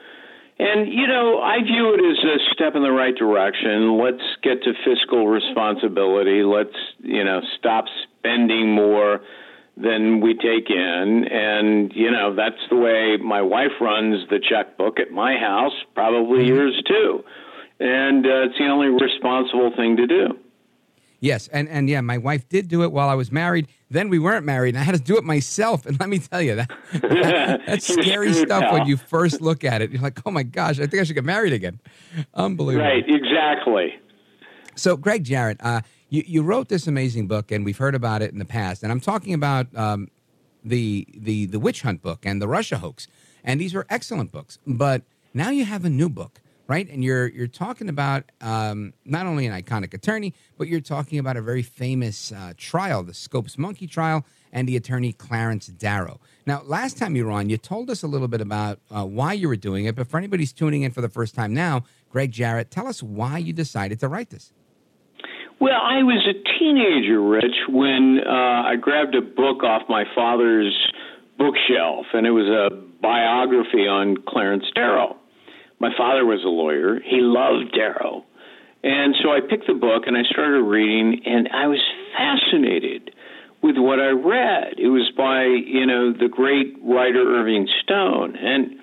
S10: And you know, I view it as a step in the right direction. Let's get to fiscal responsibility. Let's you know stop spending more than we take in. And, you know, that's the way my wife runs the checkbook at my house, probably
S1: Mm-hmm.
S10: yours too. And uh, it's the only responsible thing to do.
S1: Yes, and and yeah, my wife did do it while I was married. Then we weren't married, and I had to do it myself. And let me tell you that, that that's scary stuff
S10: now.
S1: when you first look at it. You're like, oh my gosh, I think I should get married again. Unbelievable.
S10: Right, exactly.
S1: So, Gregg Jarrett, uh, you, you wrote this amazing book, and we've heard about it in the past. And I'm talking about um, the the the witch hunt book and the Russia hoax, and these were excellent books. But now you have a new book, right? And you're you're talking about um, not only an iconic attorney, but you're talking about a very famous uh, trial, the Scopes Monkey trial, and the attorney Clarence Darrow. Now, last time you were on, you told us a little bit about uh, why you were doing it. But for anybody who's tuning in for the first time now, Gregg Jarrett, tell us why you decided to write this.
S10: Well, I was a teenager, Rich, when uh, I grabbed a book off my father's bookshelf, and it was a biography on Clarence Darrow. My father was a lawyer. He loved Darrow. And so I picked the book and I started reading, and I was fascinated with what I read. It was by, you know, the great writer Irving Stone. And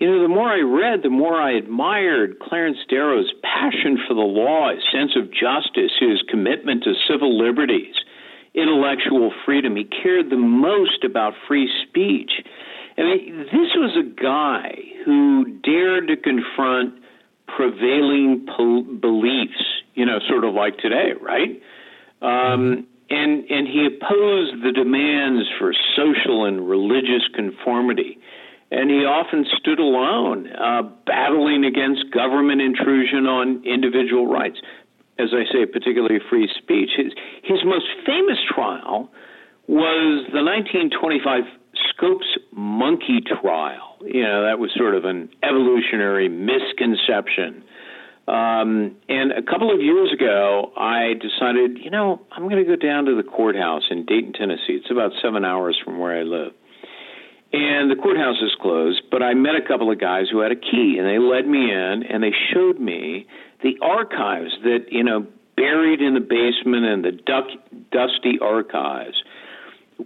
S10: you know, the more I read, the more I admired Clarence Darrow's passion for the law, his sense of justice, his commitment to civil liberties, intellectual freedom. He cared the most about free speech. I mean, this was a guy who dared to confront prevailing po- beliefs, you know, sort of like today, right? Um, and and he opposed the demands for social and religious conformity and he often stood alone, uh, battling against government intrusion on individual rights. As I say, particularly free speech. His, his most famous trial was the 1925 Scopes monkey trial. You know, that was sort of an evolutionary misconception. Um, and a couple of years ago, I decided, you know, I'm going to go down to the courthouse in Dayton, Tennessee. It's about seven hours from where I live. And the courthouse is closed, but I met a couple of guys who had a key, and they led me in, and they showed me the archives that, you know, buried in the basement and the duck, dusty archives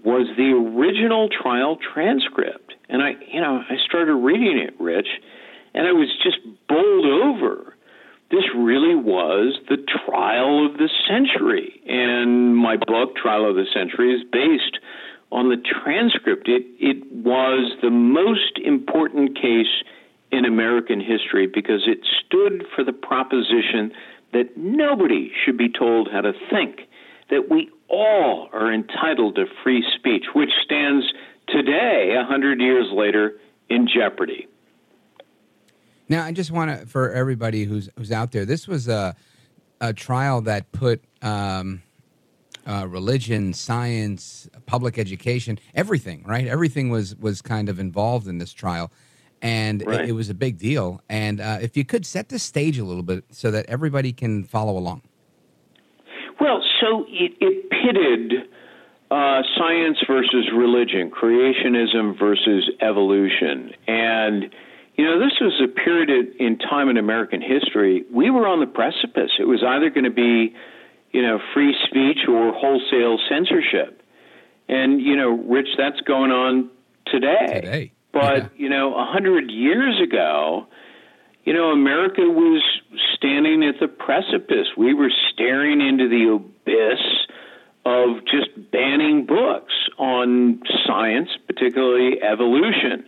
S10: was the original trial transcript. And I, you know, I started reading it, Rich, and I was just bowled over. This really was the trial of the century. And my book, Trial of the Century, is based on the transcript. It, it was the most important case in American history because it stood for the proposition that nobody should be told how to think, that we all are entitled to free speech, which stands today, a hundred years later, in jeopardy.
S1: Now, I just want to, for everybody who's who's out there, this was a a trial that put um, uh, religion, science, public education, everything, right? Everything was was kind of involved in this trial, and it- it, was a big deal. And uh, if you could set the stage a little bit so that everybody can follow along.
S10: So it, it pitted uh, science versus religion, creationism versus evolution. And, you know, this was a period in- time in American history. We were on the precipice. It was either going to be, you know, free speech or wholesale censorship. And, you know, Rich, that's going on today.
S1: Today.
S10: But, you know, a hundred years ago, you know, America was standing at the precipice. We were staring into the abyss of just banning books on science, particularly evolution.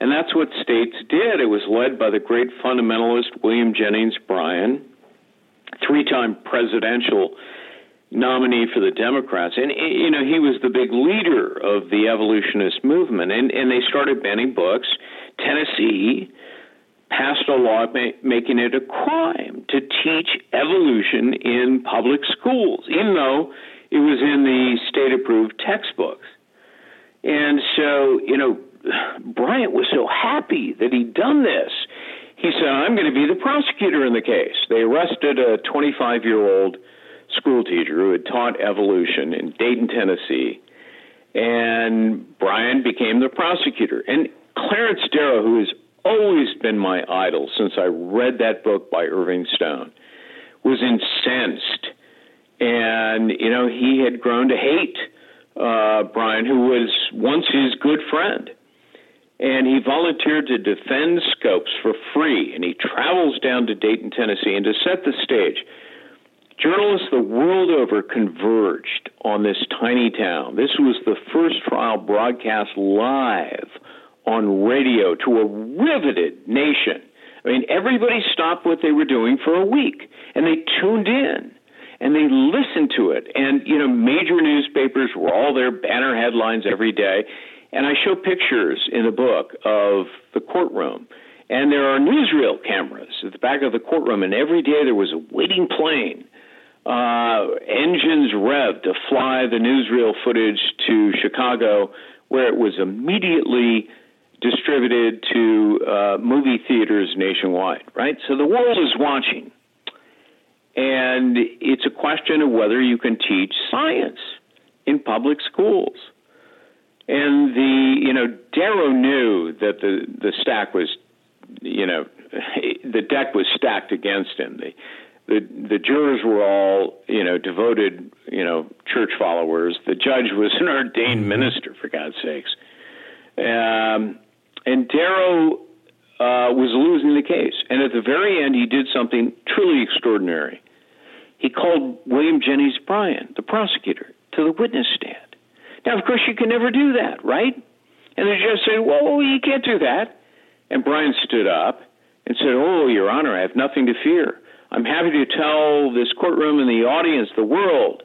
S10: And that's what states did. It was led by the great fundamentalist William Jennings Bryan, three time presidential nominee for the Democrats. And, you know, he was the big leader of the evolutionist movement. And, and they started banning books. Tennessee passed a law ma- making it a crime to teach evolution in public schools, even though it was in the state approved textbooks. And so, you know, Bryan was so happy that he'd done this. He said, I'm going to be the prosecutor in the case. They arrested a 25 year old school teacher who had taught evolution in Dayton, Tennessee. And Bryan became the prosecutor. And Clarence Darrow, who has always been my idol since I read that book by Irving Stone, was incensed. And, you know, he had grown to hate uh, Bryan, who was once his good friend. And he volunteered to defend Scopes for free. And he travels down to Dayton, Tennessee. And to set the stage, journalists the world over converged on this tiny town. This was the first trial broadcast live on radio to a riveted nation. I mean, everybody stopped what they were doing for a week and they tuned in and they listened to it. And, you know, major newspapers were all there, banner headlines every day. And I show pictures in the book of the courtroom. And there are newsreel cameras at the back of the courtroom. And every day there was a waiting plane, uh, engines revved to fly the newsreel footage to Chicago, where it was immediately distributed to uh, movie theaters nationwide, right? So the world is watching. And it's a question of whether you can teach science in public schools. And the, you know, Darrow knew that the, the stack was, you know, the deck was stacked against him. The, the, the jurors were all, you know, devoted, you know, church followers. The judge was an ordained minister, for God's sakes. Um, and Darrow uh, was losing the case. And at the very end, he did something truly extraordinary. He called William Jennings Bryan, the prosecutor, to the witness stand. Now, of course, you can never do that, right? And the judge said, Whoa, you can't do that. And Bryan stood up and said, Oh, Your Honor, I have nothing to fear. I'm happy to tell this courtroom and the audience, the world,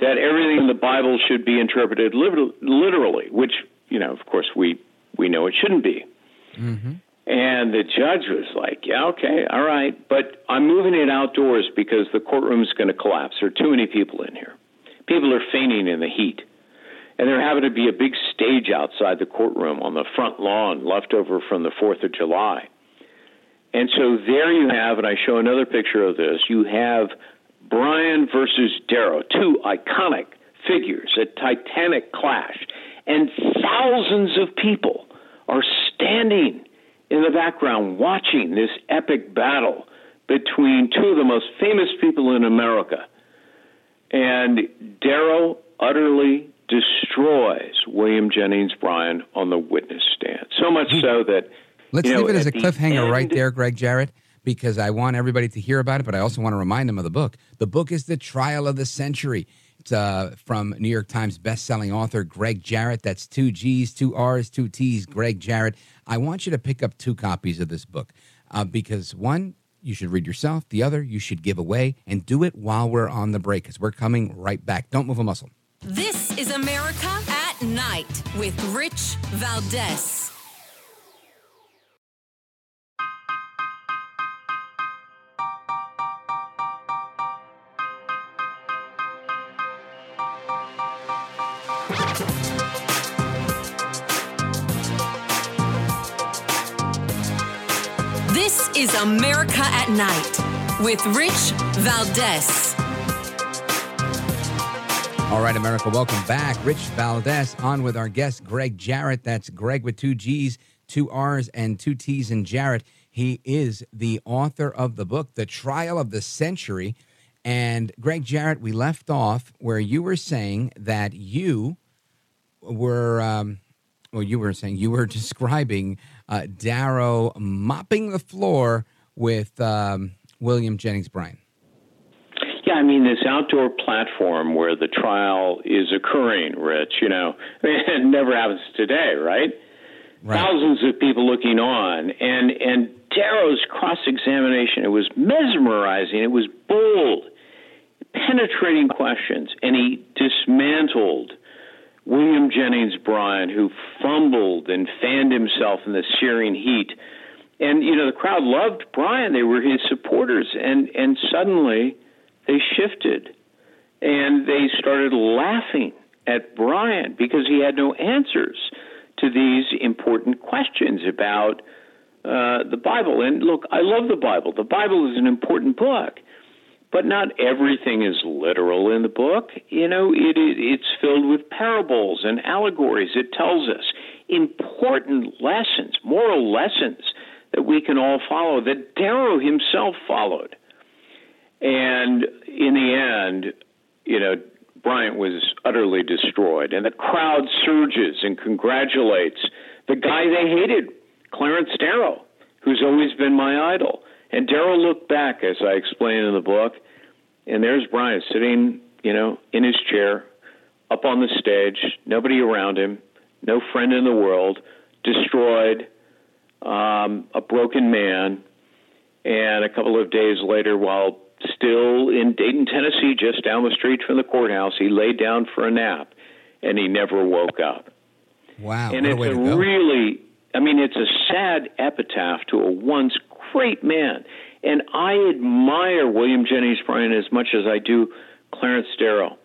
S10: that everything in the Bible should be interpreted literally, which, you know, of course, we we know it shouldn't be. Mm-hmm. And the judge was like, yeah, okay, all right, but I'm moving it outdoors because the courtroom's going to collapse. There are too many people in here. People are fainting in the heat. And there happened to be a big stage outside the courtroom on the front lawn left over from the 4th of July. And so there you have, and I show another picture of this, you have Bryan versus Darrow, two iconic figures, a titanic clash. And thousands of people are standing in the background watching this epic battle between two of the most famous people in America. And Darrow utterly destroys William Jennings Bryan on the witness stand. So much so that.
S1: Let's
S10: you know,
S1: leave it as a cliffhanger
S10: end-
S1: right there, Gregg Jarrett, because I want everybody to hear about it, but I also want to remind them of the book. The book is The Trial of the Century. Uh, from New York Times bestselling author Gregg Jarrett. That's two G's, two R's, two T's, Gregg Jarrett. I want you to pick up two copies of this book uh, because one, you should read yourself. The other, you should give away and do it while we're on the break because we're coming right back. Don't move a muscle.
S3: This is America at Night with Rich Valdez. Is America at Night with Rich Valdez.
S1: All right, America, welcome back. Rich Valdez on with our guest, Gregg Jarrett. That's Gregg with two G's, two R's, and two T's in Jarrett. He is the author of the book, The Trial of the Century. And Gregg Jarrett, we left off where you were saying that you were, um, well, you were saying you were describing uh, Darrow mopping the floor with um, William Jennings Bryan.
S10: Yeah, I mean, this outdoor platform where the trial is occurring, Rich, you know, it never happens today, right? Thousands of people looking on. And, and Darrow's cross examination, it was mesmerizing, it was bold, penetrating questions, and he dismantled William Jennings Bryan, who fumbled and fanned himself in the searing heat. And, you know, the crowd loved Bryan. They were his supporters. And, and suddenly they shifted and they started laughing at Bryan because he had no answers to these important questions about uh, the Bible. And look, I love the Bible. The Bible is an important book, but not everything is literal in the book. You know, it, it, it's filled with parables and allegories. It tells us important lessons, moral lessons that we can all follow, that Darrow himself followed. And in the end, you know, Bryan was utterly destroyed, and the crowd surges and congratulates the guy they hated, Clarence Darrow, who's always been my idol. And Darrow looked back, as I explain in the book, and there's Bryan sitting, you know, in his chair, up on the stage, nobody around him, no friend in the world, destroyed, um, a broken man. And a couple of days later, while still in Dayton, Tennessee, just down the street from the courthouse, he laid down for a nap and he never woke up.
S1: Wow.
S10: And
S1: a
S10: it's a
S1: go.
S10: really, I mean, it's a sad epitaph to a once great man. And I admire William Jennings Bryan as much as I do Clarence Darrow.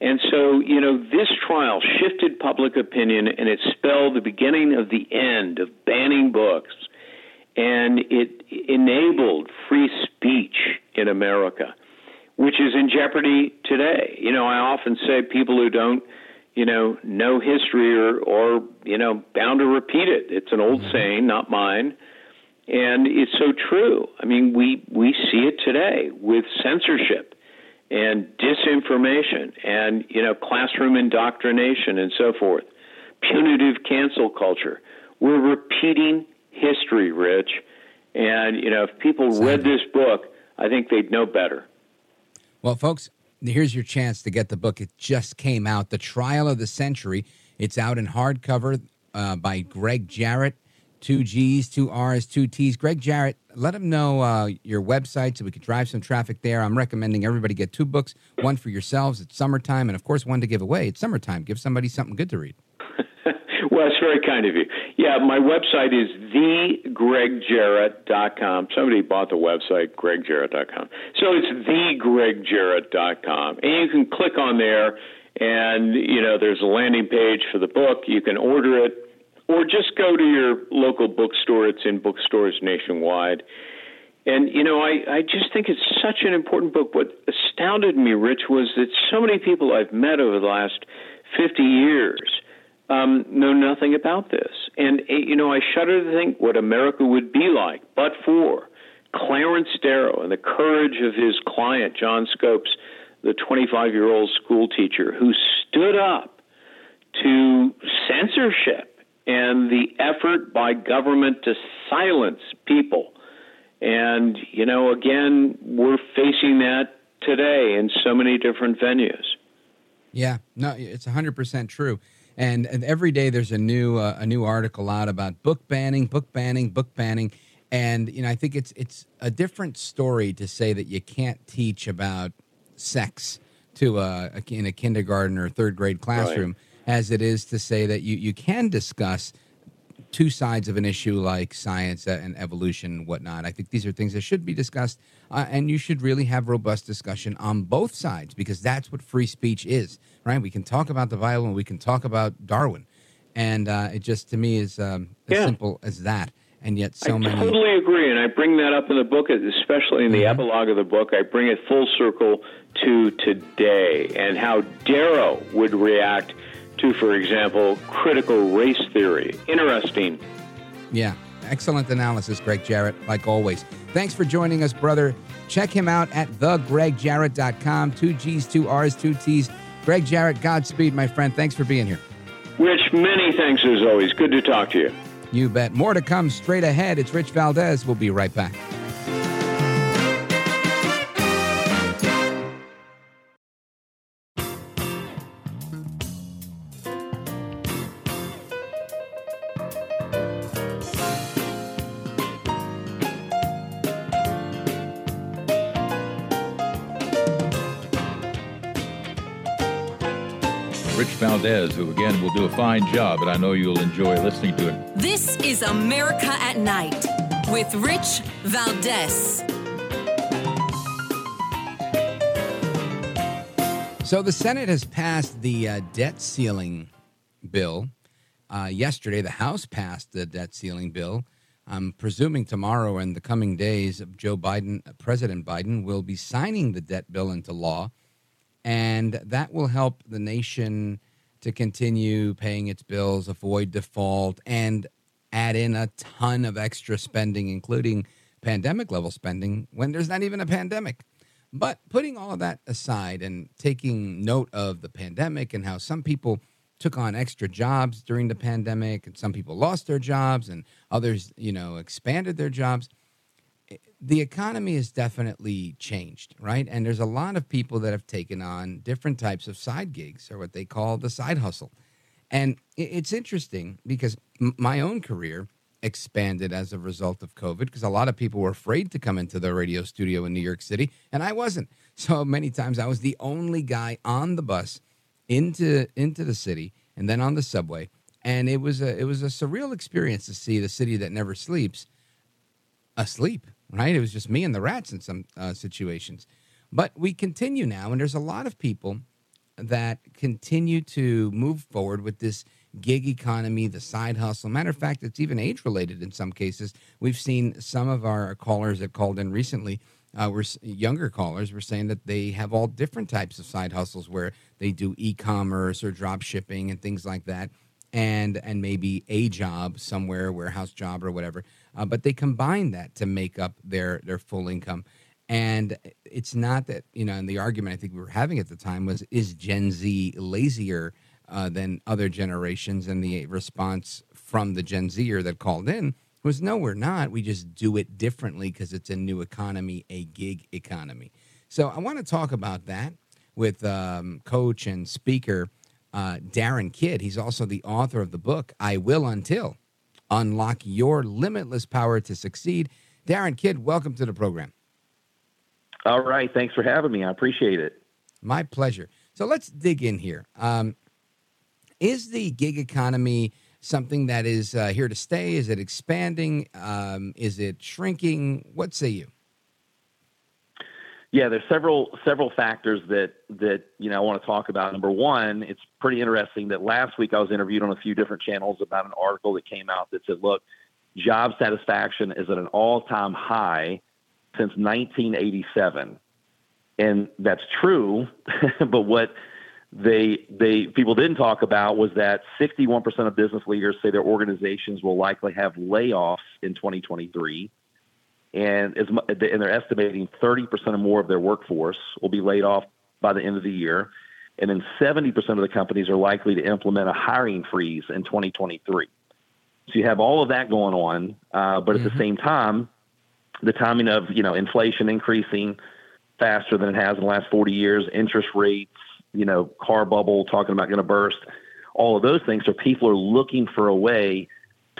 S10: And so, you know, this trial shifted public opinion and it spelled the beginning of the end of banning books. And it enabled free speech in America, which is in jeopardy today. You know, I often say people who don't, you know, know history or, or you know, bound to repeat it. It's an old mm-hmm. saying, not mine. And it's so true. I mean, we, we see it today with censorship and disinformation and you know classroom indoctrination and so forth punitive cancel culture we're repeating history rich and you know if people read this book i think they'd know better
S1: Well, folks, here's your chance to get the book. It just came out, The Trial of the Century. It's out in hardcover uh, by Gregg Jarrett. Two G's, two R's, two T's. Gregg Jarrett, let him know uh, your website so we could drive some traffic there. I'm recommending everybody get two books, one for yourselves. It's summertime, and of course, one to give away. It's summertime. Give somebody something good to read.
S10: well it's very kind of you yeah my website is thegregjarrett.com somebody bought the website gregjarrett.com so it's thegregjarrett.com and you can click on there and you know there's a landing page for the book you can order it or just go to your local bookstore. It's in bookstores nationwide. And, you know, I, I just think it's such an important book. What astounded me, Rich, was that so many people I've met over the last 50 years um, know nothing about this. And, eh, you know, I shudder to think what America would be like but for Clarence Darrow and the courage of his client, John Scopes, the 25 year old school teacher who stood up to censorship and the effort by government to silence people. And, you know, again, we're facing that today in so many different venues.
S1: Yeah, no, it's 100% true. And, and every day there's a new uh, a new article out about book banning, book banning, book banning. And you know, I think it's it's a different story to say that you can't teach about sex to a, a in a kindergarten or third grade classroom as it is to say that you, you can discuss two sides of an issue like science and evolution and whatnot. I think these are things that should be discussed, uh, and you should really have robust discussion on both sides because that's what free speech is, right? We can talk about the Bible and we can talk about Darwin, and uh, it just to me is um, as
S10: Yeah.
S1: simple as that. And yet, so
S10: I
S1: many.
S10: I totally agree, and I bring that up in the book, especially in the
S1: Mm-hmm.
S10: epilogue of the book. I bring it full circle to today and how Darrow would react to, for example, critical race theory. Interesting.
S1: Yeah. Excellent analysis, Gregg Jarrett, like always. Thanks for joining us, brother. Check him out at thegregjarrett.com. Two G's, two R's, two T's. Gregg Jarrett, Godspeed, my friend. Thanks for being here.
S10: Rich, many thanks as always. Good to talk to you.
S1: You bet. More to come straight ahead. It's Rich Valdez. We'll be right back.
S11: Valdez, who again will do a fine job, and I know you'll enjoy listening to it.
S3: This is America at Night with Rich Valdez.
S1: So the Senate has passed the uh, debt ceiling bill. Uh, yesterday, the House passed the debt ceiling bill. I'm presuming tomorrow and the coming days, Joe Biden, President Biden, will be signing the debt bill into law, and that will help the nation to continue paying its bills, avoid default, and add in a ton of extra spending, including pandemic level spending, when there's not even a pandemic. But putting all of that aside and taking note of the pandemic and how some people took on extra jobs during the pandemic and some people lost their jobs and others, you know, expanded their jobs. The economy has definitely changed, right? And there's a lot of people that have taken on different types of side gigs or what they call the side hustle. And it's interesting because my own career expanded as a result of COVID because a lot of people were afraid to come into the radio studio in New York City, and I wasn't. So many times I was the only guy on the bus into into the city and then on the subway, and it was a it was a surreal experience to see the city that never sleeps asleep. Right? It was just me and the rats in some uh, situations, but we continue now, and there's a lot of people that continue to move forward with this gig economy, the side hustle. Matter of fact, it's even age related in some cases. We've seen some of our callers that called in recently. Uh, were younger callers were saying that they have all different types of side hustles where they do e-commerce or drop shipping and things like that and and maybe a job somewhere warehouse job or whatever uh, but they combine that to make up their their full income and it's not that you know and the argument i think we were having at the time was is gen z lazier uh, than other generations. And the response from the Gen Zer that called in was, no, we're not. We just do it differently because it's a new economy, a gig economy. So I want to talk about that with um, coach and speaker uh, Darin Kidd. He's also the author of the book, I Will Until Unlock Your Limitless Power to Succeed. Darin Kidd, welcome to the program.
S12: All right. Thanks for having me. I appreciate it.
S1: My pleasure. So let's dig in here. Um, is the gig economy something that is uh, here to stay? Is it expanding? Um, is it shrinking? What say you?
S12: Yeah, there's several several factors that that you know I want to talk about. Number one, it's pretty interesting that last week I was interviewed on a few different channels about an article that came out that said, "Look, job satisfaction is at an all-time high since 1987," and that's true. but what they they people didn't talk about was that 61% of business leaders say their organizations will likely have layoffs in 2023 and as and they're estimating 30% or more of their workforce will be laid off by the end of the year and then 70% of the companies are likely to implement a hiring freeze in 2023 so you have all of that going on uh, but at mm-hmm. the same time the timing of you know inflation increasing faster than it has in the last 40 years interest rates you know, car bubble talking about going to burst, all of those things. So people are looking for a way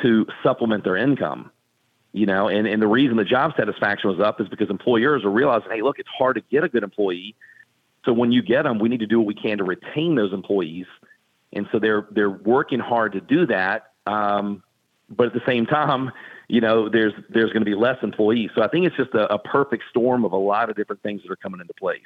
S12: to supplement their income. You know, and, and the reason the job satisfaction was up is because employers are realizing, hey, look, it's hard to get a good employee. So when you get them, we need to do what we can to retain those employees. And so they're they're working hard to do that. Um, but at the same time, you know, there's there's going to be less employees. So I think it's just a, a perfect storm of a lot of different things that are coming into place.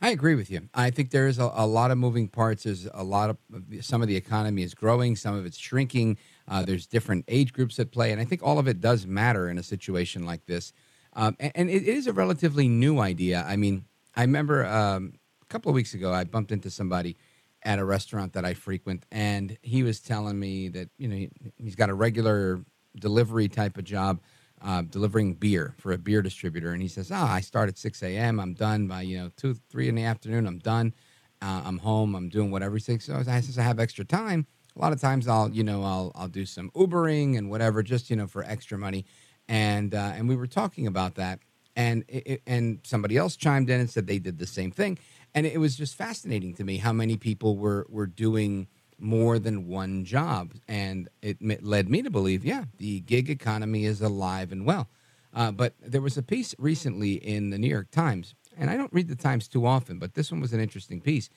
S1: I agree with you. I think there is a, a, lot of moving parts. There's a lot of some of the economy is growing, some of it's shrinking. Uh, there's different age groups at play, and I think all of it does matter in a situation like this. Um, and, and, it is a relatively new idea. I mean, I remember um, a couple of weeks ago, I bumped into somebody at a restaurant that I frequent, and he was telling me that you know he, he's got a regular delivery type of job uh, delivering beer for a beer distributor, and he says, "Ah, I start at 6 a.m. I'm done by you know two, three in the afternoon. I'm done. Uh, I'm home. I'm doing whatever." He says, "So since I have extra time, a lot of times I'll you know I'll I'll do some Ubering and whatever, just you know for extra money." And uh, and we were talking about that, and it, and somebody else chimed in and said they did the same thing, and it was just fascinating to me how many people were were doing more than one job. And it led me to believe, yeah, the gig economy is alive and well. Uh, but there was a piece recently in the New York Times, and I don't read the Times too often, but this one was an interesting piece,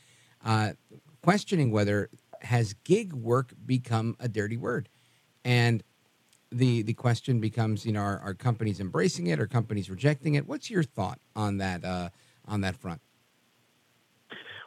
S1: uh, questioning whether has gig work become a dirty word, and the the question becomes, you know, are, are companies embracing it? Are companies rejecting it? What's your thought on that uh, on that front?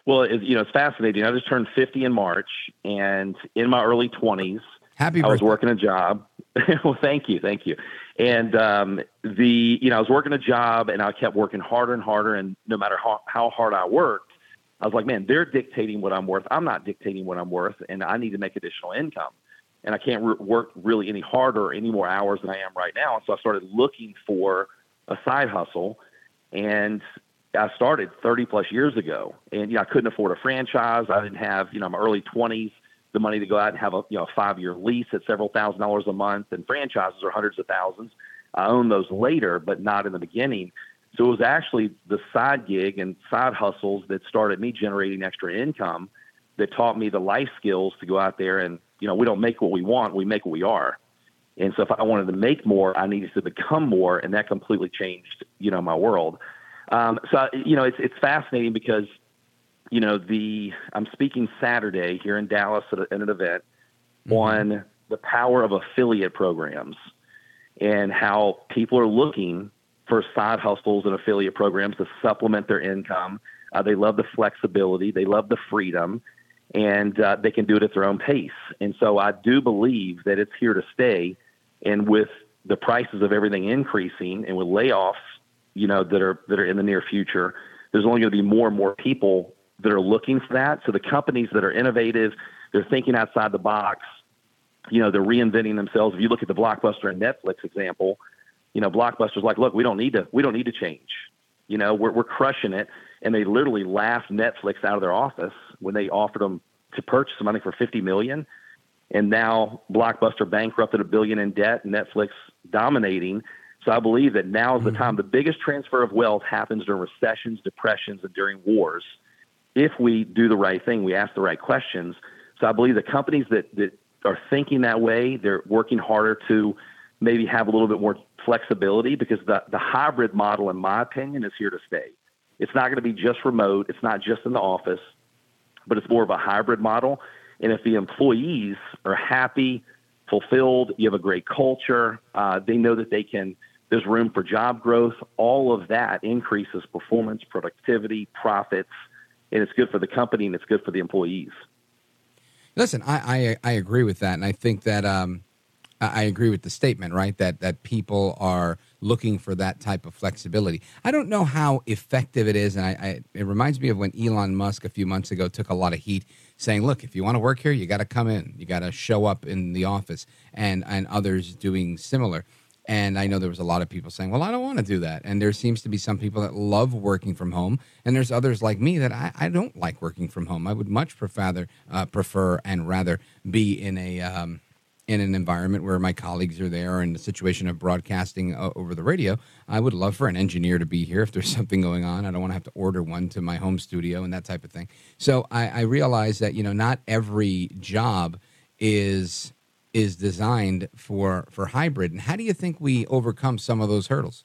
S12: Well, it, you know, it's fascinating. I just turned 50 in March, and in my early 20s,
S1: Happy
S12: I was working a job. well, thank you, thank you. And um, the, you know, I was working a job, and I kept working harder and harder. And no matter how, how hard I worked, I was like, man, they're dictating what I'm worth. I'm not dictating what I'm worth, and I need to make additional income. And I can't re- work really any harder, or any more hours than I am right now. And so I started looking for a side hustle And I started 30 plus years ago, and you know, I couldn't afford a franchise. I didn't have, you know, my early 20s, the money to go out and have a you know a five year lease at several thousand dollars a month, and franchises are hundreds of thousands. I owned those later, but not in the beginning. So it was actually the side gig and side hustles that started me generating extra income that taught me the life skills to go out there and you know we don't make what we want, we make what we are. And so if I wanted to make more, I needed to become more, and that completely changed you know my world. Um, so you know it's it's fascinating because you know the I'm speaking Saturday here in Dallas at, a, at an event mm-hmm. on the power of affiliate programs and how people are looking for side hustles and affiliate programs to supplement their income. Uh, they love the flexibility, they love the freedom, and uh, they can do it at their own pace. And so I do believe that it's here to stay. And with the prices of everything increasing, and with layoffs, you know that are that are in the near future, there's only going to be more and more people that are looking for that. So the companies that are innovative, they're thinking outside the box. You know, they're reinventing themselves. If you look at the Blockbuster and Netflix example, you know, Blockbuster's like, look, we don't need to, we don't need to change. You know, we're we're crushing it, and they literally laughed Netflix out of their office when they offered them to purchase something for 50 million. And now Blockbuster bankrupted a billion in debt, Netflix dominating. So I believe that now is the time. The biggest transfer of wealth happens during recessions, depressions, and during wars. If we do the right thing, we ask the right questions. So I believe the companies that, that are thinking that way, they're working harder to maybe have a little bit more flexibility because the, the hybrid model, in my opinion, is here to stay. It's not going to be just remote. It's not just in the office, but it's more of a hybrid model. And if the employees are happy, fulfilled, you have a great culture, uh, they know that they can – there's room for job growth. All of that increases performance, productivity, profits, and it's good for the company and it's good for the employees.
S1: Listen, I I, I agree with that, and I think that um, I agree with the statement, right? That that people are looking for that type of flexibility. I don't know how effective it is, and I, I it reminds me of when Elon Musk a few months ago took a lot of heat saying, "Look, if you want to work here, you got to come in, you got to show up in the office," and and others doing similar. And I know there was a lot of people saying, well, I don't want to do that. And there seems to be some people that love working from home. And there's others like me that I, I don't like working from home. I would much prefer, uh, prefer and rather be in a. Um, in an environment where my colleagues are there in the situation of broadcasting uh, over the radio, I would love for an engineer to be here if there's something going on. I don't want to have to order one to my home studio and that type of thing. So I, I realize that you know not every job is is designed for for hybrid. And how do you think we overcome some of those hurdles?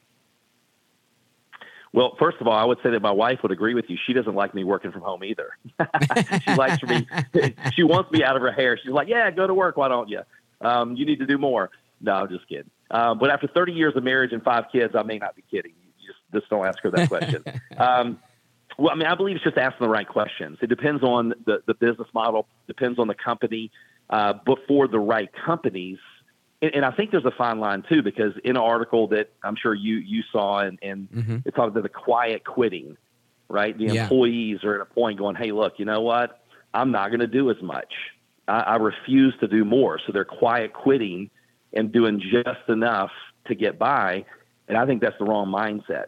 S12: Well, first of all, I would say that my wife would agree with you. She doesn't like me working from home either. she likes me. She wants me out of her hair. She's like, "Yeah, go to work. Why don't you? Um, you need to do more." No, I'm just kidding. Um, but after 30 years of marriage and five kids, I may not be kidding. You just just don't ask her that question. um, well, I mean, I believe it's just asking the right questions. It depends on the the business model, depends on the company uh, before the right companies. And, and, I think there's a fine line too, because in an article that I'm sure you you saw, and, and mm-hmm. it's talking about the quiet quitting, right? The yeah. employees are at a point going, "Hey, look, you know what? I'm not going to do as much. I, I refuse to do more." So they're quiet quitting and doing just enough to get by. And I think that's the wrong mindset.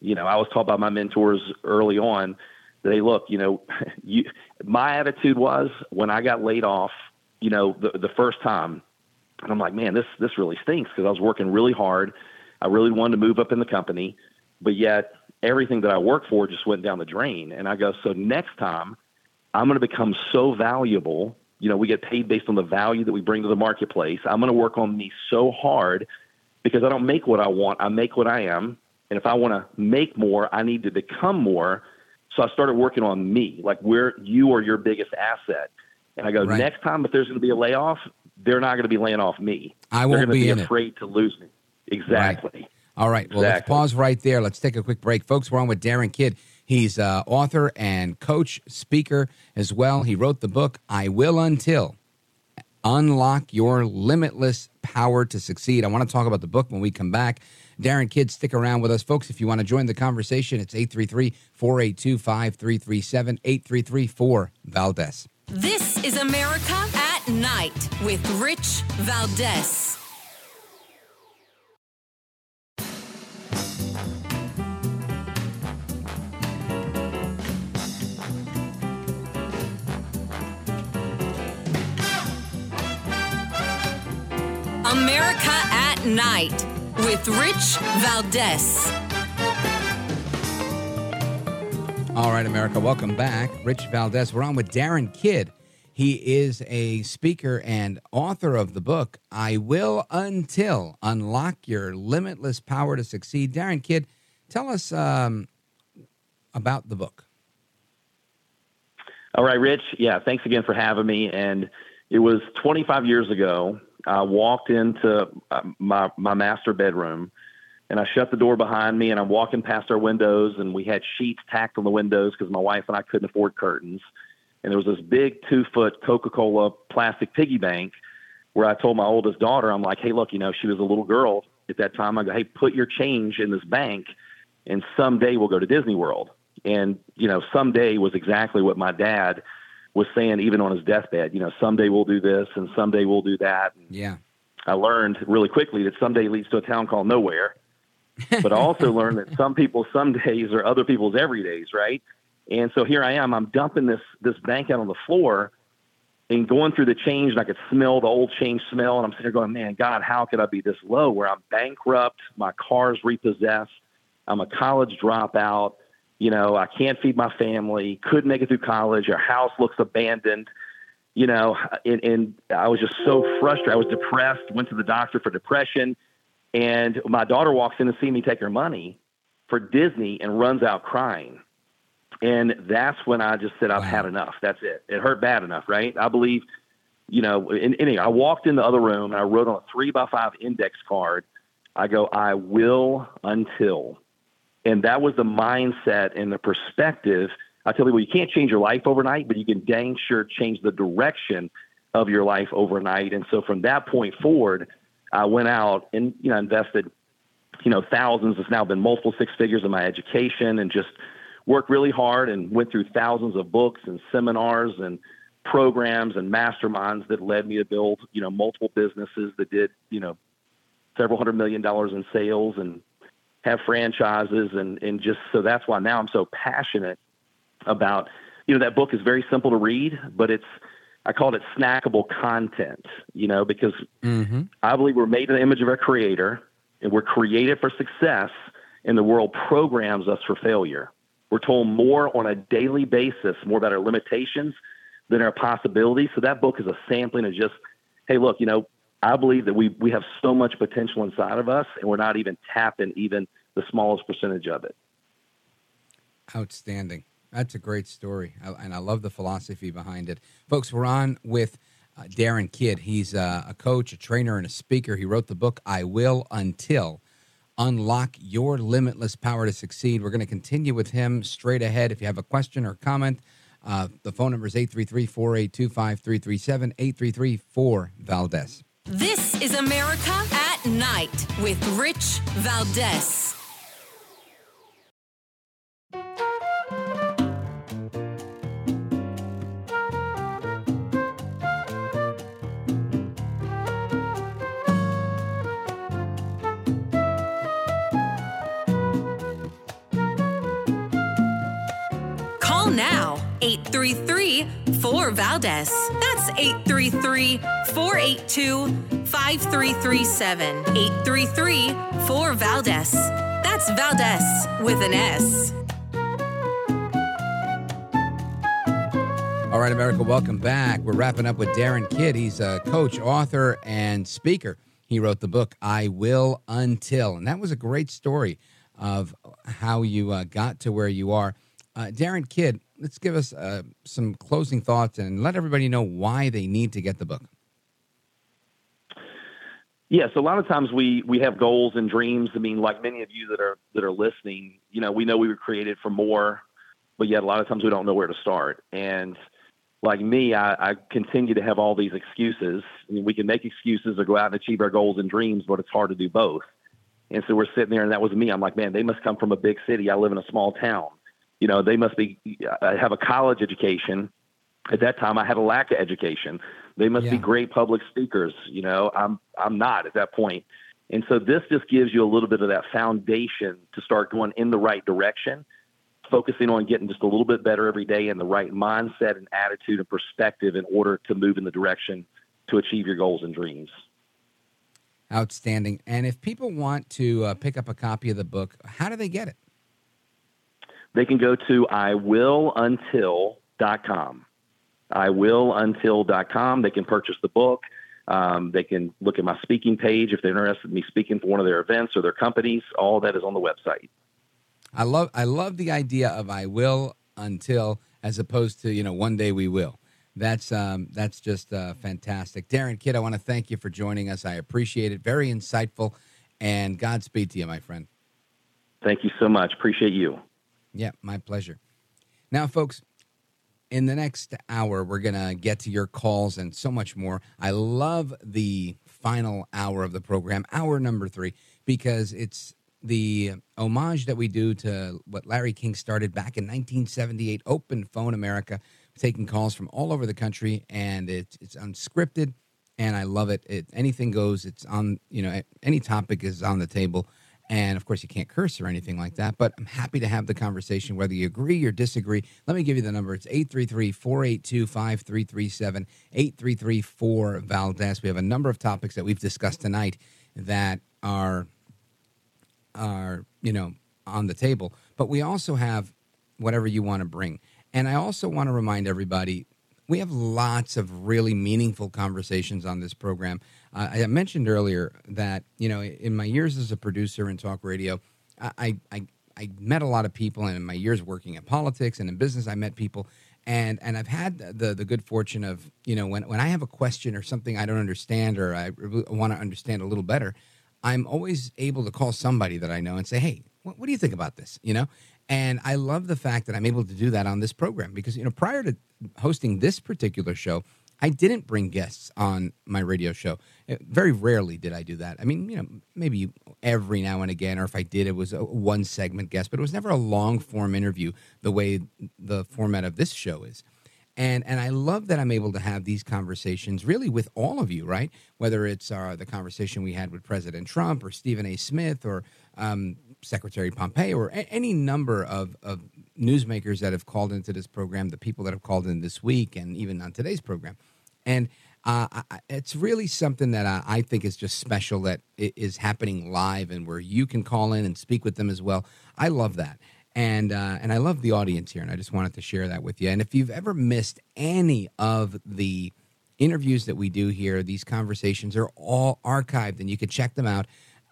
S12: You know, I was taught by my mentors early on that, hey, look, you know, you, my attitude was when I got laid off you know, the the first time, and I'm like, man, this this really stinks because I was working really hard. I really wanted to move up in the company, but yet everything that I worked for just went down the drain. And I go, so next time, I'm going to become so valuable. You know, we get paid based on the value that we bring to the marketplace. I'm going to work on me so hard because I don't make what I want. I make what I am. And if I want to make more, I need to become more. So I started working on me, like where you are your biggest asset. And I go, right. next time if there's going to be a layoff, they're not going to be laying off me.
S1: I won't
S12: they're
S1: be,
S12: be
S1: in
S12: afraid
S1: it.
S12: to lose me. Exactly.
S1: Right. All right. Well, exactly. let's pause right there. Let's take a quick break. Folks, we're on with Darin Kidd. He's uh, author and coach, speaker as well. He wrote the book, I Will Until Unlock Your Limitless Power to Succeed. I want to talk about the book when we come back. Darin Kidd, stick around with us, folks. If you want to join the conversation, it's 833 482 5337 833 4 Valdez.
S3: This is America at Night with Rich Valdez. America at Night with Rich Valdez.
S1: All right, America, welcome back. Rich Valdez. We're on with Darin Kidd. He is a speaker and author of the book, I Will Until Unlock Your Limitless Power to Succeed. Darin Kidd, tell us um, about the book.
S12: All right, Rich. Yeah, thanks again for having me. And it was 25 years ago. I walked into uh, my my master bedroom, and I shut the door behind me. And I'm walking past our windows, and we had sheets tacked on the windows because my wife and I couldn't afford curtains. And there was this big two foot Coca Cola plastic piggy bank where I told my oldest daughter, I'm like, hey, look, you know, she was a little girl at that time. I go, hey, put your change in this bank, and someday we'll go to Disney World. And, you know, someday was exactly what my dad was saying, even on his deathbed. You know, someday we'll do this and someday we'll do that. And
S1: Yeah.
S12: I learned really quickly that someday leads to a town called nowhere. But I also learned that some people some days are other people's every days, right? And so here I am. I'm dumping this this bank out on the floor and going through the change, and I could smell the old change smell. And I'm sitting there going, "Man, God, how could I be this low? Where I'm bankrupt, my car's repossessed, I'm a college dropout, you know, I can't feed my family, couldn't make it through college, our house looks abandoned." You know, and, and I was just so frustrated. I was depressed. Went to the doctor for depression, and my daughter walks in to see me take her money for Disney and runs out crying. And that's when I just said, I've had enough. That's it. It hurt bad enough, right? I believe, you know, and, anyway, I walked in the other room and I wrote on a three by five index card, I go, I will until. And that was the mindset and the perspective. I tell people, you can't change your life overnight, but you can dang sure change the direction of your life overnight. And so from that point forward, I went out and, you know, invested, you know, thousands. It's now been multiple six figures in my education and just worked really hard and went through thousands of books and seminars and programs and masterminds that led me to build, you know, multiple businesses that did, you know, several hundred million dollars in sales and have franchises and and just so that's why now I'm so passionate about you know that book is very simple to read but it's I called it snackable content you know because
S1: Mm-hmm.
S12: I believe we're made in the image of our creator and we're created for success and the world programs us for failure we're told more on a daily basis more about our limitations than our possibilities so that book is a sampling of just hey look you know I believe that we we have so much potential inside of us, and we're not even tapping even the smallest percentage of it.
S1: Outstanding. That's a great story, and I love the philosophy behind it. Folks, we're on with uh, Darin Kidd. He's uh, a coach, a trainer, and a speaker. He wrote the book "I Will Until." Unlock your limitless power to succeed. We're going to continue with him straight ahead. If you have a question or comment, uh, the phone number is 833 482 5337 833 4 Valdez.
S3: This is America at Night with Rich Valdez. 833 4 Valdez. That's 833 482 5337. 833 4 Valdez. That's Valdez with an S.
S1: All right, America, welcome back. We're wrapping up with Darin Kidd. He's a coach, author, and speaker. He wrote the book "I Will Until," and that was a great story of how you uh, got to where you are. Uh, Darin Kidd, let's give us uh, some closing thoughts and let everybody know why they need to get the book.
S12: Yes, a lot of times we we have goals and dreams. I mean, like many of you that are that are listening, you know, we know we were created for more, but yet a lot of times we don't know where to start. And like me, I, I continue to have all these excuses. I mean, we can make excuses or go out and achieve our goals and dreams, but it's hard to do both. And so we're sitting there, and that was me. I'm like, man, they must come from a big city. I live in a small town. You know, they must be I have a college education. At that time, I had a lack of education. They must be great public speakers. You know, I'm I'm not at that point. And so this just gives you a little bit of that foundation to start going in the right direction, focusing on getting just a little bit better every day and the right mindset and attitude and perspective in order to move in the direction to achieve your goals and dreams.
S1: Outstanding. And if people want to uh, pick up a copy of the book, how do they get it?
S12: They can go to iwilluntil.com. iwilluntil.com. They can purchase the book. Um, they can look at my speaking page if they're interested in me speaking for one of their events or their companies. All that is on the website.
S1: I love I love the idea of I will until as opposed to you know one day we will. That's um, that's just uh, fantastic, Darin Kidd. I want to thank you for joining us. I appreciate it. Very insightful, and Godspeed to you, my friend.
S12: Thank you so much. Appreciate you.
S1: Yeah, my pleasure. Now, folks, in the next hour, we're going to get to your calls and so much more. I love the final hour of the program, hour number three, because it's the homage that we do to what Larry King started back in 1978, Open Phone America, taking calls from all over the country, and it's it's unscripted, and I love it. It anything goes. It's on you know any topic is on the table, and of course you can't curse or anything like that. But I'm happy to have the conversation, whether you agree or disagree. Let me give you the number. It's 833-482-5337, 833 Valdez. We have a number of topics that we've discussed tonight that are are you know on the table but we also have whatever you want to bring and i also want to remind everybody we have lots of really meaningful conversations on this program i mentioned earlier that you know in my years as a producer in talk radio i i I met a lot of people, and in my years working in politics and in business, I met people, and and I've had the the good fortune of you know when when I have a question or something I don't understand or I want to understand a little better, I'm always able to call somebody that I know and say, "Hey, what, what, do you think about this?" You know, and I love the fact that I'm able to do that on this program because you know prior to hosting this particular show, I didn't bring guests on my radio show. Uh, very rarely did I do that. I mean, you know, maybe every now and again, or if I did, it was a one segment guest, but it was never a long form interview the way the format of this show is. And, and I love that I'm able to have these conversations really with all of you, right? Whether it's uh, the conversation we had with President Trump or Stephen A. Smith or um, Secretary Pompeo or a- any number of, of newsmakers that have called into this program, the people that have called in this week and even on today's program. And uh, it's really something that I, I, think is just special that is happening live and where you can call in and speak with them as well. I love that and uh, and I love the audience here, and I just wanted to share that with you. And if you've ever missed any of the interviews that we do here, these conversations are all archived, and you can check them out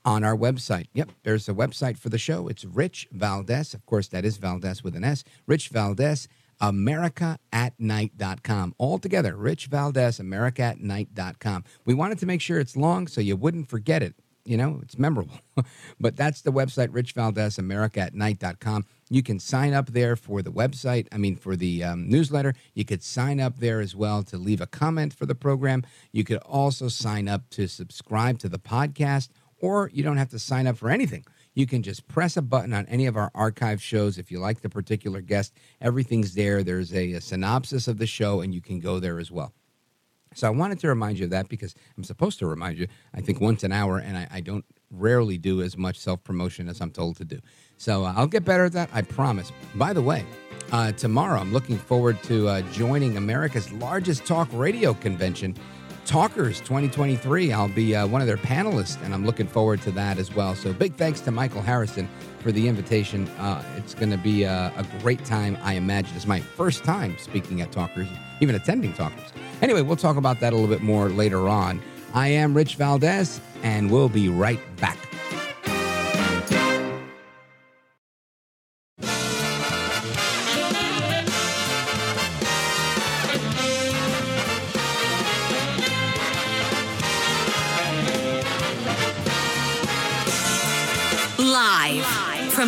S1: on our website. Yep, there's a website for the show. It's Rich Valdez. Of course, that is Valdez with an S. Rich Valdez, America at night.com. All together, Rich Valdez, America at night.com. We wanted to make sure it's long so you wouldn't forget it you know, it's memorable. but that's the website, Rich Valdez, America at night.com. You can sign up there for the website, I mean, for the um, newsletter. You could sign up there as well to leave a comment for the program. You could also sign up to subscribe to the podcast, or you don't have to sign up for anything. You can just press a button on any of our archive shows. If you like the particular guest, everything's there. There's a, a synopsis of the show, and you can go there as well. So I wanted to remind you of that because I'm supposed to remind you, I think, once an hour, and I, I don't rarely do as much self promotion as I'm told to do. So uh, I'll get better at that, I promise. By the way, uh, tomorrow I'm looking forward to uh, joining America's largest talk radio convention, Talkers 2023. I'll be uh, one of their panelists, and I'm looking forward to that as well. So big thanks to Michael Harrison for the invitation. Uh, it's going to be a, a great time, I imagine. It's my first time speaking at Talkers, even attending Talkers. Anyway, we'll talk about that a little bit more later on. I am Rich Valdez, and we'll be right back.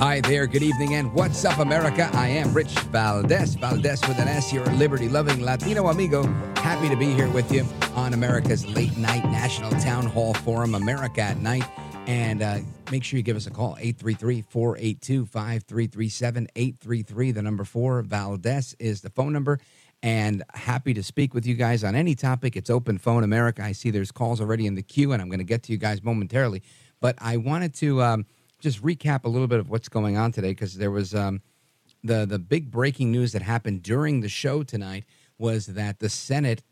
S1: Hi there, good evening, and what's up, America? I am Rich Valdez, Valdez with an S, your liberty loving Latino amigo. Happy to be here with you on America's late night national town hall forum, America at Night. And uh, make sure you give us a call, 833 482 5337. 833, the number four. Valdez is the phone number. And happy to speak with you guys on any topic. It's Open Phone America. I see there's calls already in the queue, and I'm going to get to you guys momentarily. But I wanted to. Um, just recap a little bit of what's going on today because there was um, the the big breaking news that happened during the show tonight was that the Senate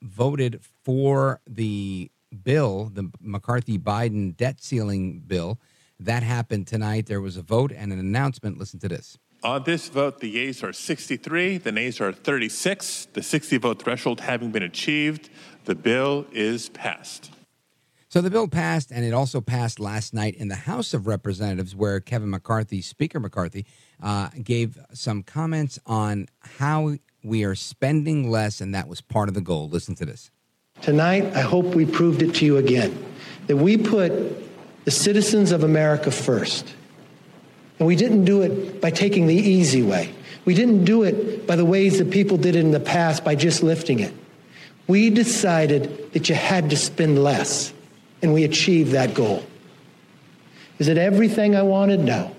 S1: voted for the bill, the McCarthy Biden debt ceiling bill. That happened tonight. There was a vote and an announcement. Listen to this.
S9: On this vote, the yeas are 63, the nays are 36. The 60 vote threshold having been achieved, the bill is passed.
S1: So the bill passed, and it also passed last night in the House of Representatives, where Kevin McCarthy, Speaker McCarthy, uh, gave some comments on how we are spending less, and that was part of the goal. Listen to this.
S2: Tonight, I hope we proved it to you again that we put the citizens of America first. And we didn't do it by taking the easy way. We didn't do it by the ways that people did it in the past by just lifting it. We decided that you had to spend less and we achieved that goal. Is it everything I wanted? No.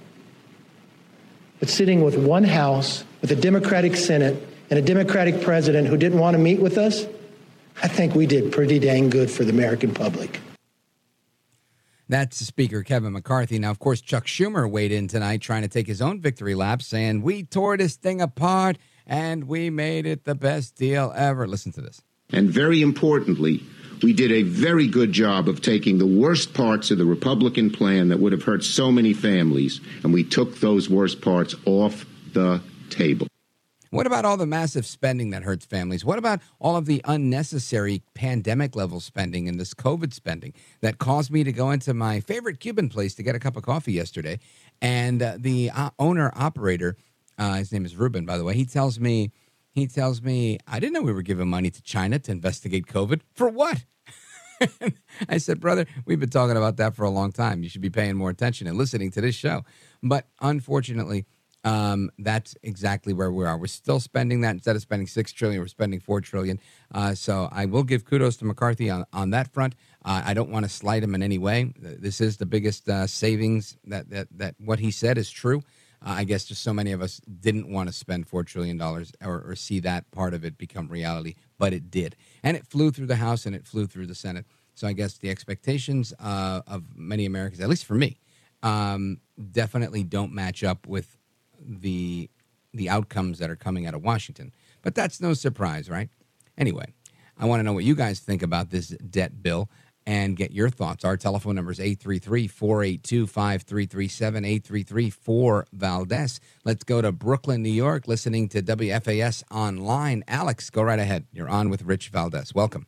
S2: But sitting with one House, with a Democratic Senate, and a Democratic president who didn't want to meet with us, I think we did pretty dang good for the American public.
S1: That's Speaker Kevin McCarthy. Now, of course, Chuck Schumer weighed in tonight trying to take his own victory lap, saying, We tore this thing apart and we made it the best deal ever. Listen to this.
S13: And very importantly, we did a very good job of taking the worst parts of the Republican plan that would have hurt so many families, and we took those worst parts off the table.
S1: What about all the massive spending that hurts families? What about all of the unnecessary pandemic level spending and this COVID spending that caused me to go into my favorite Cuban place to get a cup of coffee yesterday? And uh, the uh, owner operator, uh, his name is Ruben, by the way, he tells me, he tells me, I didn't know we were giving money to China to investigate COVID. For what? I said, brother, we've been talking about that for a long time. You should be paying more attention and listening to this show. But unfortunately, um, that's exactly where we are. We're still spending that instead of spending six trillion, we're spending four trillion. Uh, so I will give kudos to McCarthy on, on that front. Uh, I don't want to slight him in any way. This is the biggest uh, savings that, that that what he said is true. Uh, I guess just so many of us didn't want to spend four trillion dollars or, or see that part of it become reality, but it did, and it flew through the House and it flew through the Senate. So I guess the expectations uh, of many Americans, at least for me, um, definitely don't match up with the the outcomes that are coming out of Washington. But that's no surprise, right? Anyway, I want to know what you guys think about this debt bill and get your thoughts. Our telephone number is 833 482 5337 833 4 Valdez. Let's go to Brooklyn, New York, listening to WFAS online. Alex, go right ahead. You're on with Rich Valdez. Welcome.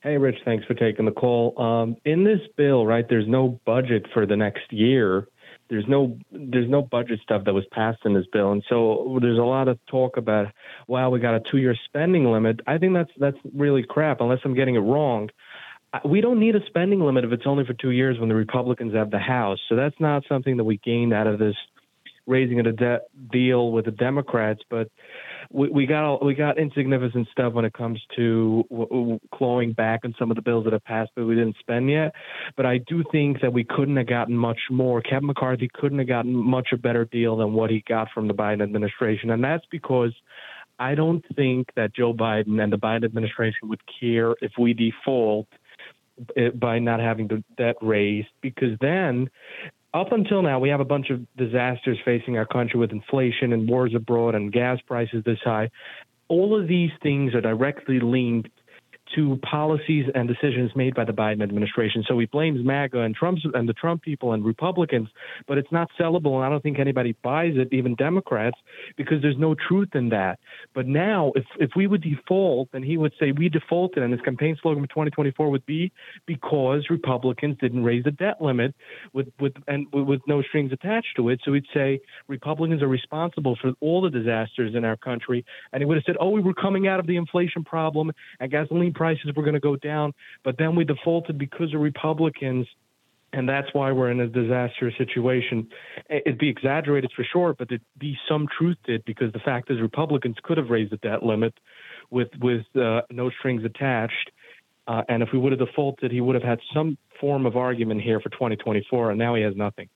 S14: Hey, Rich, thanks for taking the call. Um, in this bill, right, there's no budget for the next year. There's no there's no budget stuff that was passed in this bill, and so there's a lot of talk about, wow, we got a two-year spending limit. I think that's that's really crap, unless I'm getting it wrong. We don't need a spending limit if it's only for two years when the Republicans have the House. So that's not something that we gained out of this raising a debt deal with the Democrats. But we, we got we got insignificant stuff when it comes to w- clawing back on some of the bills that have passed, but we didn't spend yet. But I do think that we couldn't have gotten much more. Kevin McCarthy couldn't have gotten much a better deal than what he got from the Biden administration, and that's because. I don't think that Joe Biden and the Biden administration would care if we default Eh, by not having the debt raised because then up until now, we have a bunch of disasters facing our country with inflation and wars abroad and gas prices this high. All of these things are directly linked to policies and decisions made by the Biden administration. So he blames MAGA and Trump's and the Trump people and Republicans, but it's not sellable, and I don't think anybody buys it, even Democrats, because there's no truth in that. But now, if if we would default, then he would say we defaulted, and his campaign slogan for 2024 would be because Republicans didn't raise the debt limit with with and with no strings attached to it. So he'd say Republicans are responsible for all the disasters in our country, and he would have said, oh, we were coming out of the inflation problem and gasoline prices were going to go down, but then we defaulted because of Republicans and that's why we're in a disastrous situation. It'd be exaggerated for sure, but there'd be some truth to it because the fact is Republicans could have raised the debt limit with with uh, no strings attached, uh, and if we would have defaulted, he would have had some form of argument here for 2024, and now he has nothing.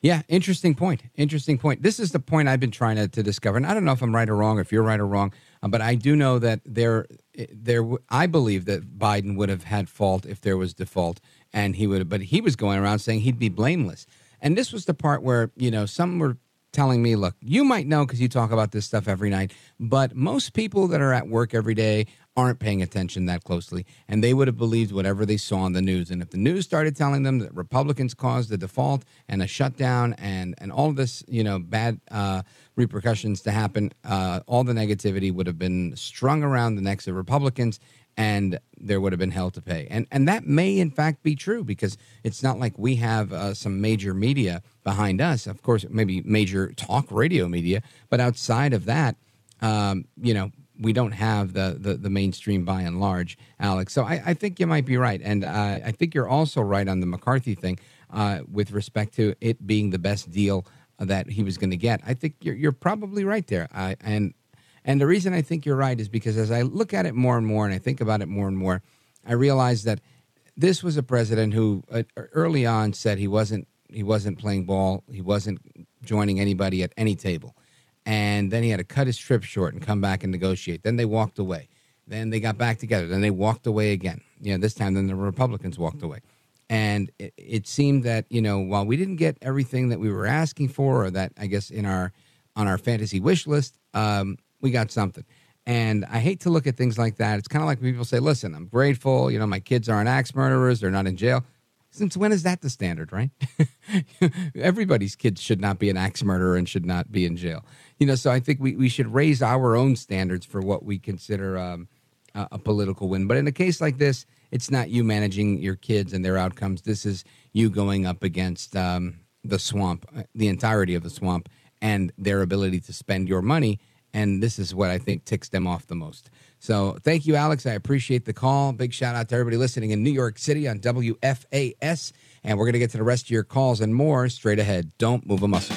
S1: Yeah, interesting point. Interesting point. This is the point I've been trying to, to discover, and I don't know if I'm right or wrong, if you're right or wrong, Uh, but I do know that there, eh, there, I believe that Biden would have had fault if there was default, and he would but he was going around saying he'd be blameless, and this was the part where you know some were telling me, look, you might know because you talk about this stuff every night, but most people that are at work every day aren't paying attention that closely, and they would have believed whatever they saw on the news. And if the news started telling them that Republicans caused the default and a shutdown and and all this, you know, bad uh, repercussions to happen, uh, all the negativity would have been strung around the necks of Republicans, and there would have been hell to pay. And and that may in fact be true because it's not like we have uh, some major media behind us. Of course, maybe major talk radio media, but outside of that, um, you know, we don't have the, the, the mainstream by and large, Alex. So I, I think you might be right, and uh, I think you're also right on the McCarthy thing uh, with respect to it being the best deal that he was going to get. I think you're you're probably right there, I, and and the reason I think you're right is because as I look at it more and more, and I think about it more and more, I realize that this was a president who uh, early on said he wasn't he wasn't playing ball, he wasn't joining anybody at any table and then he had to cut his trip short and come back and negotiate. Then they walked away. Then they got back together. Then they walked away again. You know, this time then the Republicans walked away. And it, it, seemed that you know while we didn't get everything that we were asking for, or that I guess in our on our fantasy wish list, um, we got something. And I hate to look at things like that. It's kind of like people say, "Listen, I'm grateful. You know, my kids aren't axe murderers. They're not in jail." Since when is that the standard, right? Everybody's kids should not be an axe murderer and should not be in jail you know, so I think we, we should raise our own standards for what we consider um, a, a, political win. But in a case like this, it's not you managing your kids and their outcomes. This is you going up against um, the swamp, uh, the entirety of the swamp, and their ability to spend your money. And this is what I think ticks them off the most. So thank you, Alex. I appreciate the call. Big shout out to everybody listening in New York City on WFAS. And we're going to get to the rest of your calls and more straight ahead. Don't move a muscle.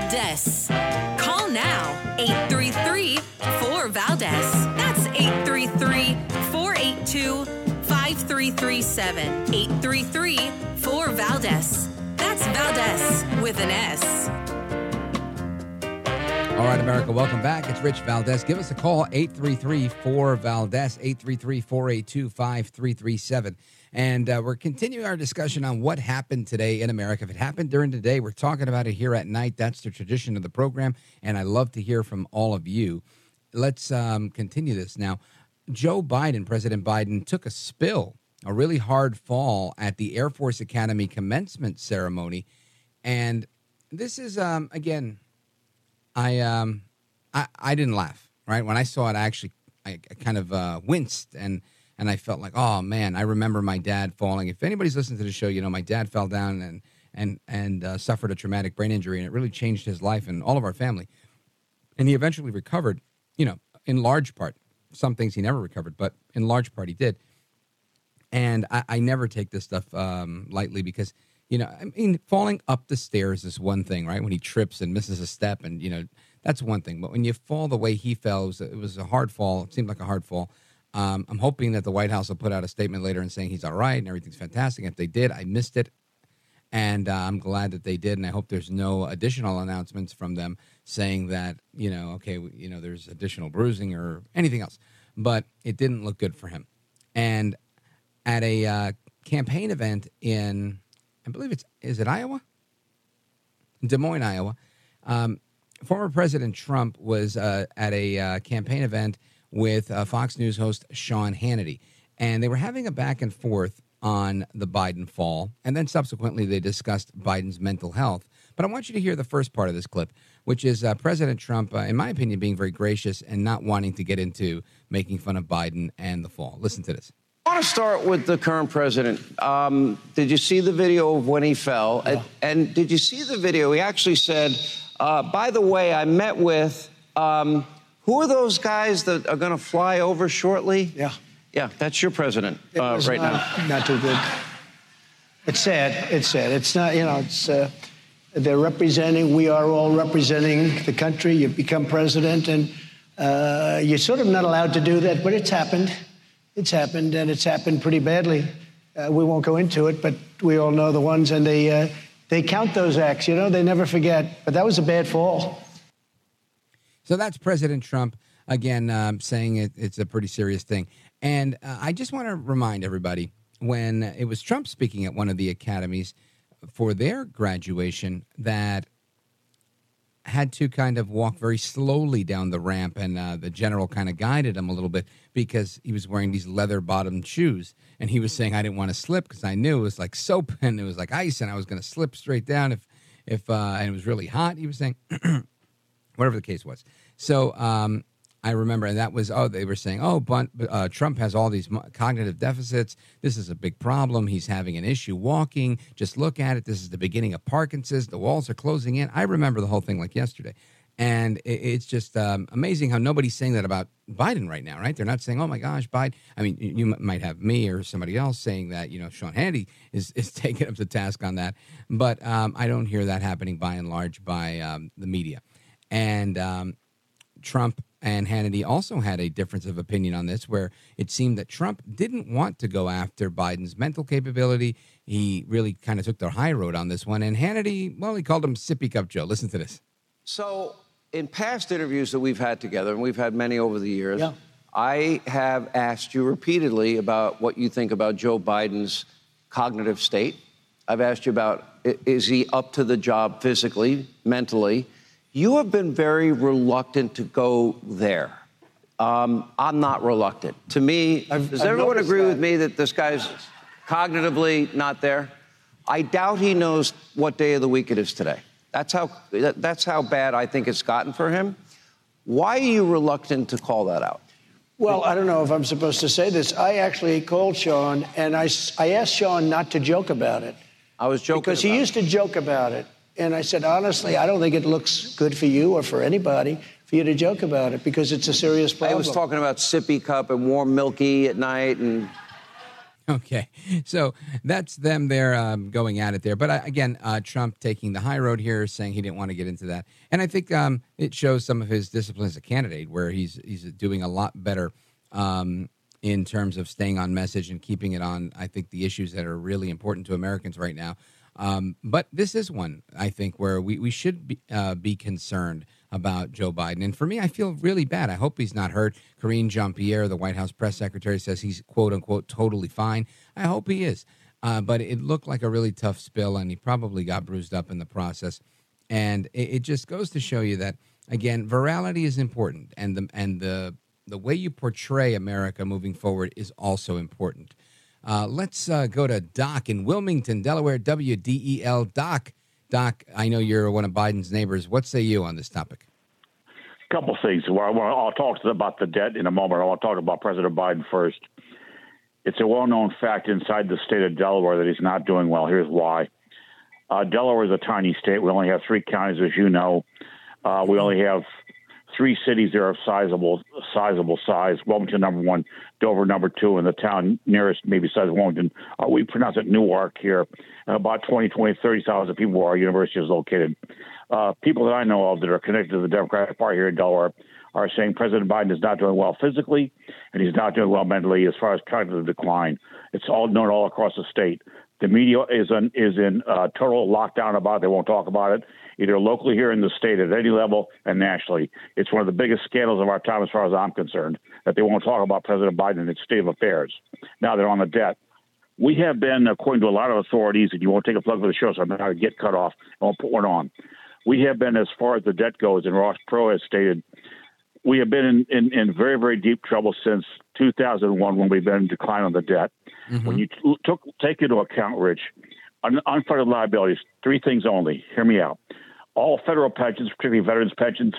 S3: Valdez. Call now 833 4 Valdez. That's 833 482 5337. 833 4 Valdez. That's Valdez with an S.
S1: All right, America, welcome back. It's Rich Valdez. Give us a call, 833 4 Valdez, 833 482 5337. And uh, we're continuing our discussion on what happened today in America. If it happened during the day, we're talking about it here at night. That's the tradition of the program. And I love to hear from all of you. Let's um, continue this now. Joe Biden, President Biden, took a spill, a really hard fall at the Air Force Academy commencement ceremony. And this is, um, again, I, um, I, I didn't laugh, right? When I saw it, I actually I, I kind of uh, winced and and I felt like, oh man, I remember my dad falling. If anybody's listened to the show, you know my dad fell down and and and uh, suffered a traumatic brain injury, and it really changed his life and all of our family. And he eventually recovered, you know, in large part. Some things he never recovered, but in large part he did. And I, I never take this stuff um, lightly because, you know, I mean, falling up the stairs is one thing, right? When he trips and misses a step, and you know, that's one thing. But when you fall the way he fell, it was, it was a hard fall. It seemed like a hard fall. Um, I'm hoping that the White House will put out a statement later and saying he's all right and everything's fantastic. If they did, I missed it. And uh, I'm glad that they did. And I hope there's no additional announcements from them saying that, you know, okay, you know, there's additional bruising or anything else. But it didn't look good for him. And at a uh, campaign event in, I believe it's, is it Iowa? Des Moines, Iowa. Um, former President Trump was uh, at a uh, campaign event with uh, Fox News host Sean Hannity, and they were having a back and forth on the Biden fall, and then subsequently they discussed Biden's mental health. But I want you to hear the first part of this clip, which is uh, President Trump, uh, in my opinion, being very gracious and not wanting to get into making fun of Biden and the fall. Listen to this.
S15: I want to start with the current president. Um, did you see the video of when he fell? And, and did you see the video? He actually said, uh, by the way, I met with um, who are those guys that are going to fly over shortly?
S16: Yeah.
S15: Yeah, that's your president uh, right
S16: not,
S15: now.
S16: Not too good. It's sad. It's sad. It's not, you know, it's, uh, they're representing, we are all representing the country. You become president, and uh, you're sort of not allowed to do that, but it's happened. It's happened, and it's happened pretty badly. Uh, we won't go into it, but we all know the ones, and they, uh, they count those acts, you know, they never forget. But that was a bad fall.
S1: So that's President Trump again um, saying it, it's a pretty serious thing. And uh, I just want to remind everybody when it was Trump speaking at one of the academies for their graduation that had to kind of walk very slowly down the ramp, and uh, the general kind of guided him a little bit because he was wearing these leather bottomed shoes. And he was saying, I didn't want to slip because I knew it was like soap and it was like ice, and I was going to slip straight down if, if uh, and it was really hot. He was saying, whatever the case was. So um, I remember, and that was oh, they were saying, oh, but, uh, Trump has all these cognitive deficits. This is a big problem. He's having an issue walking. Just look at it. This is the beginning of Parkinson's. The walls are closing in. I remember the whole thing like yesterday. And it, it's just um, amazing how nobody's saying that about Biden right now, right? They're not saying, "Oh my gosh, Biden." I mean, you, might have me or somebody else saying that. You know, Sean Hannity is is taking up the task on that, but um, I don't hear that happening by and large by um, the media. And um, Trump and Hannity also had a difference of opinion on this, where it seemed that Trump didn't want to go after Biden's mental capability. He really kind of took the high road on this one. And Hannity, well, he called him Sippy Cup Joe. Listen to this.
S15: So, in past interviews that we've had together, and we've had many over the years, I have asked you repeatedly about what you think about Joe Biden's cognitive state. I've asked you about is he up to the job physically, mentally? You have been very reluctant to go there. Um, I'm not reluctant. To me, does
S16: I've
S15: everyone agree
S16: that.
S15: with me that this guy's cognitively not there? I doubt he knows what day of the week it is today. That's how that's how bad I think it's gotten for him. Why are you reluctant to call that out?
S16: Well, I don't know if I'm supposed to say this. I actually called Sean and I, I asked Sean not to joke about it.
S15: I was joking
S16: Because he used to joke about it. And I said, honestly, I don't think it looks good for you or for anybody for you to joke about it because it's a serious problem.
S15: I was talking about sippy cup and warm milky at night and
S1: Okay, so that's them there um, going at it there. But uh, again, uh, Trump taking the high road here, saying he didn't want to get into that, and I think um, it shows some of his discipline as a candidate, where he's he's doing a lot better um, in terms of staying on message and keeping it on. I think the issues that are really important to Americans right now. Um, but this is one I think where we we should be, uh, be concerned about Joe Biden. And for me, I feel really bad. I hope he's not hurt. Karine Jean Pierre, the White House press secretary, says he's quote unquote totally fine. I hope he is. Uh, but it looked like a really tough spill, and he probably got bruised up in the process. And it, it just goes to show you that again, virality is important, and the and the the way you portray America moving forward is also important. Uh, let's uh, go to Doc in Wilmington, Delaware, WDEL. Doc, Doc, I know you're one of Biden's neighbors. What say you on this topic?
S17: A couple things. Well, I'll talk about the debt in a moment. I want to talk about President Biden first. It's a well-known fact inside the state of Delaware that he's not doing well. Here's why. Uh, Delaware is a tiny state. We only have three counties, as you know. Uh, we only have three cities that are of sizable, sizable size. Wilmington, number one. Dover, number two. And the town nearest, maybe besides Wilmington, uh, we pronounce it Newark here. And about 20, 20, 30,000 people where our university is located. Uh, people that I know of that are connected to the Democratic Party here in Delaware are saying President Biden is not doing well physically, and he's not doing well mentally as far as cognitive decline. It's all known all across the state. The media is in, is in uh, total lockdown about it. They won't talk about it, either locally here in the state at any level and nationally. It's one of the biggest scandals of our time, as far as I'm concerned, that they won't talk about President Biden and its state of affairs. Now they're on the debt. We have been, according to a lot of authorities, and you won't take a plug for the show, so I'm not going to get cut off. I won't put one on. We have been, as far as the debt goes, and Ross Perot has stated, we have been in, in, in very, very deep trouble since 2001 when we've been in decline on the debt.
S1: Mm-hmm.
S17: When you t- took, take into account, Rich, un- unfunded liabilities, three things only. Hear me out. All federal pensions, particularly veterans' pensions,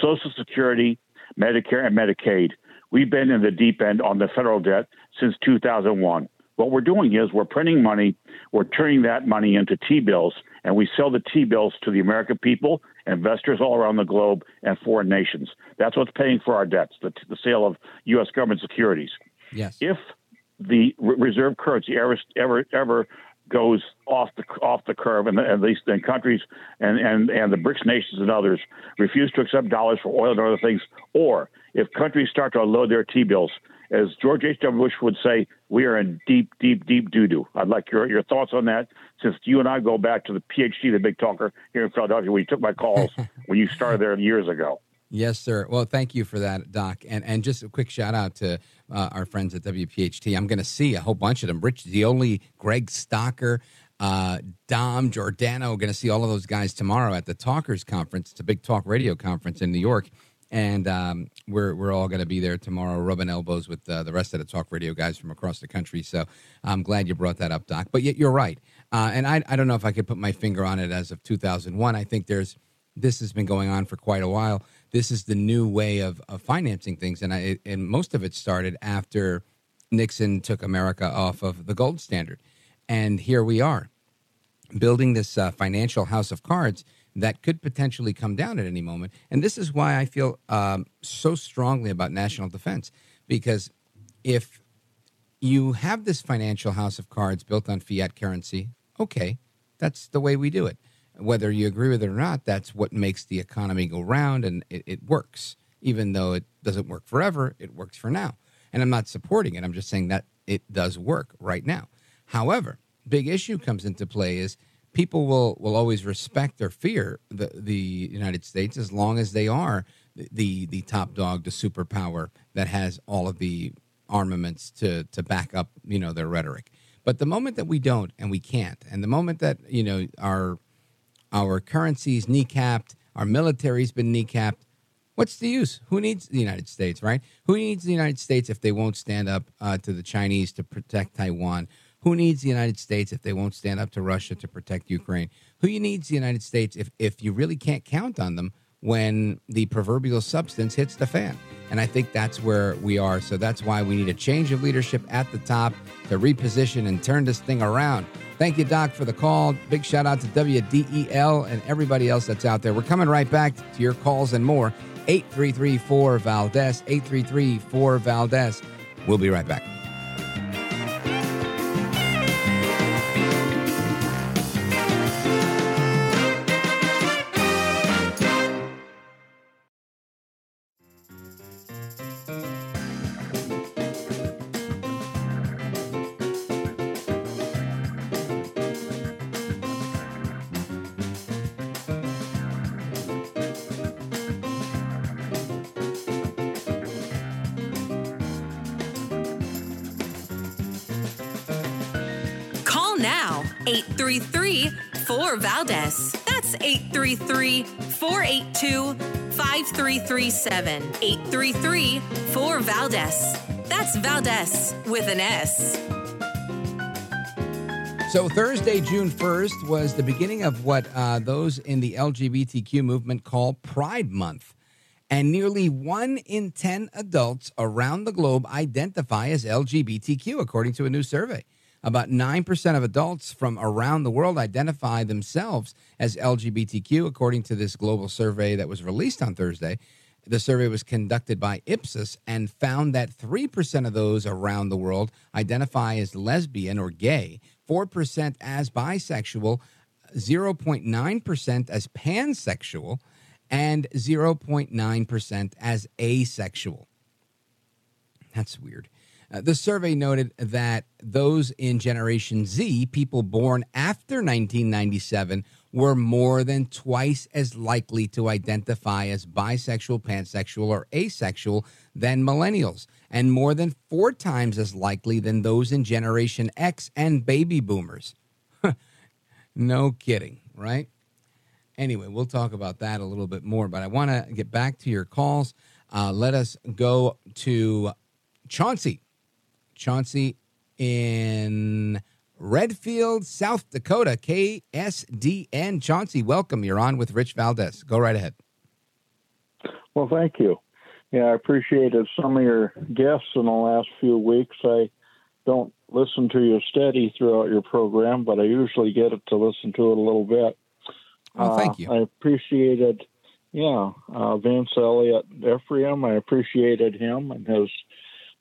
S17: Social Security, Medicare, and Medicaid. We've been in the deep end on the federal debt since 2001. What we're doing is we're printing money, we're turning that money into T bills, and we sell the T bills to the American people, investors all around the globe, and foreign nations. That's what's paying for our debts, the, the sale of U.S. government securities.
S1: Yes.
S17: If the re- reserve currency ever ever ever goes off the off the curve, and at least in countries and, and, and the BRICS nations and others refuse to accept dollars for oil and other things, or if countries start to unload their T bills, as George H.W. Bush would say, we are in deep, deep, deep doo doo. I'd like your your thoughts on that, since you and I go back to the PhD, the big talker here in Philadelphia, where you took my calls when you started there years ago.
S1: Yes, sir. Well, thank you for that, Doc. And and just a quick shout out to uh, our friends at WPHT. I'm going to see a whole bunch of them. Rich Zeoli, Greg Stocker, uh, Dom Giordano. Going to see all of those guys tomorrow at the Talkers Conference. It's a big talk radio conference in New York. And um, we're we're all going to be there tomorrow, rubbing elbows with uh, the rest of the talk radio guys from across the country. So I'm glad you brought that up, Doc. But yet you're right, uh, and I I don't know if I could put my finger on it as of 2001. I think there's this has been going on for quite a while. This is the new way of, of financing things, and I and most of it started after Nixon took America off of the gold standard, and here we are building this uh, financial house of cards that could potentially come down at any moment. And this is why I feel um, so strongly about national defense, because if you have this financial house of cards built on fiat currency, okay, that's the way we do it. Whether you agree with it or not, that's what makes the economy go round and it, it works. Even though it doesn't work forever, it works for now. And I'm not supporting it. I'm just saying that it does work right now. However, big issue comes into play is people will, will always respect or fear the, the United States as long as they are the, the, top dog, the superpower that has all of the armaments to, to back up, you know, their rhetoric. But the moment that we don't and we can't, and the moment that, you know, our our currency's kneecapped, our military's been kneecapped, what's the use? Who needs the United States, right? Who needs the United States if they won't stand up uh, to the Chinese to protect Taiwan? Who needs the United States if they won't stand up to Russia to protect Ukraine? Who needs the United States if, if you really can't count on them when the proverbial substance hits the fan? And I think that's where we are. So that's why we need a change of leadership at the top to reposition and turn this thing around. Thank you, Doc, for the call. Big shout out to WDEL and everybody else that's out there. We're coming right back to your calls and more. 8334 Valdez, 8334 Valdez. We'll be right back.
S3: 5337. 833 4 Valdez. That's Valdez with an S.
S1: So Thursday, June 1st, was the beginning of what uh, those in the LGBTQ movement call Pride Month. And nearly one in 10 adults around the globe identify as LGBTQ, according to a new survey. About 9% of adults from around the world identify themselves as LGBTQ, according to this global survey that was released on Thursday. The survey was conducted by Ipsos and found that 3% of those around the world identify as lesbian or gay, 4% as bisexual, 0.9% as pansexual, and 0.9% as asexual. That's weird. Uh, the survey noted that those in Generation Z, people born after 1997, were more than twice as likely to identify as bisexual, pansexual, or asexual than millennials, and more than four times as likely than those in Generation X and baby boomers. no kidding, right? Anyway, we'll talk about that a little bit more, but I want to get back to your calls. Uh, let us go to Chauncey. Chauncey in Redfield, South Dakota, KSDN. Chauncey, welcome. You're on with Rich Valdez. Go right ahead.
S18: Well, thank you. Yeah, I appreciated some of your guests in the last few weeks. I don't listen to you steady throughout your program, but I usually get it to listen to it a little bit.
S1: Oh, thank you.
S18: Uh, I appreciated, yeah, uh, Vince Elliott Ephraim. I appreciated him and his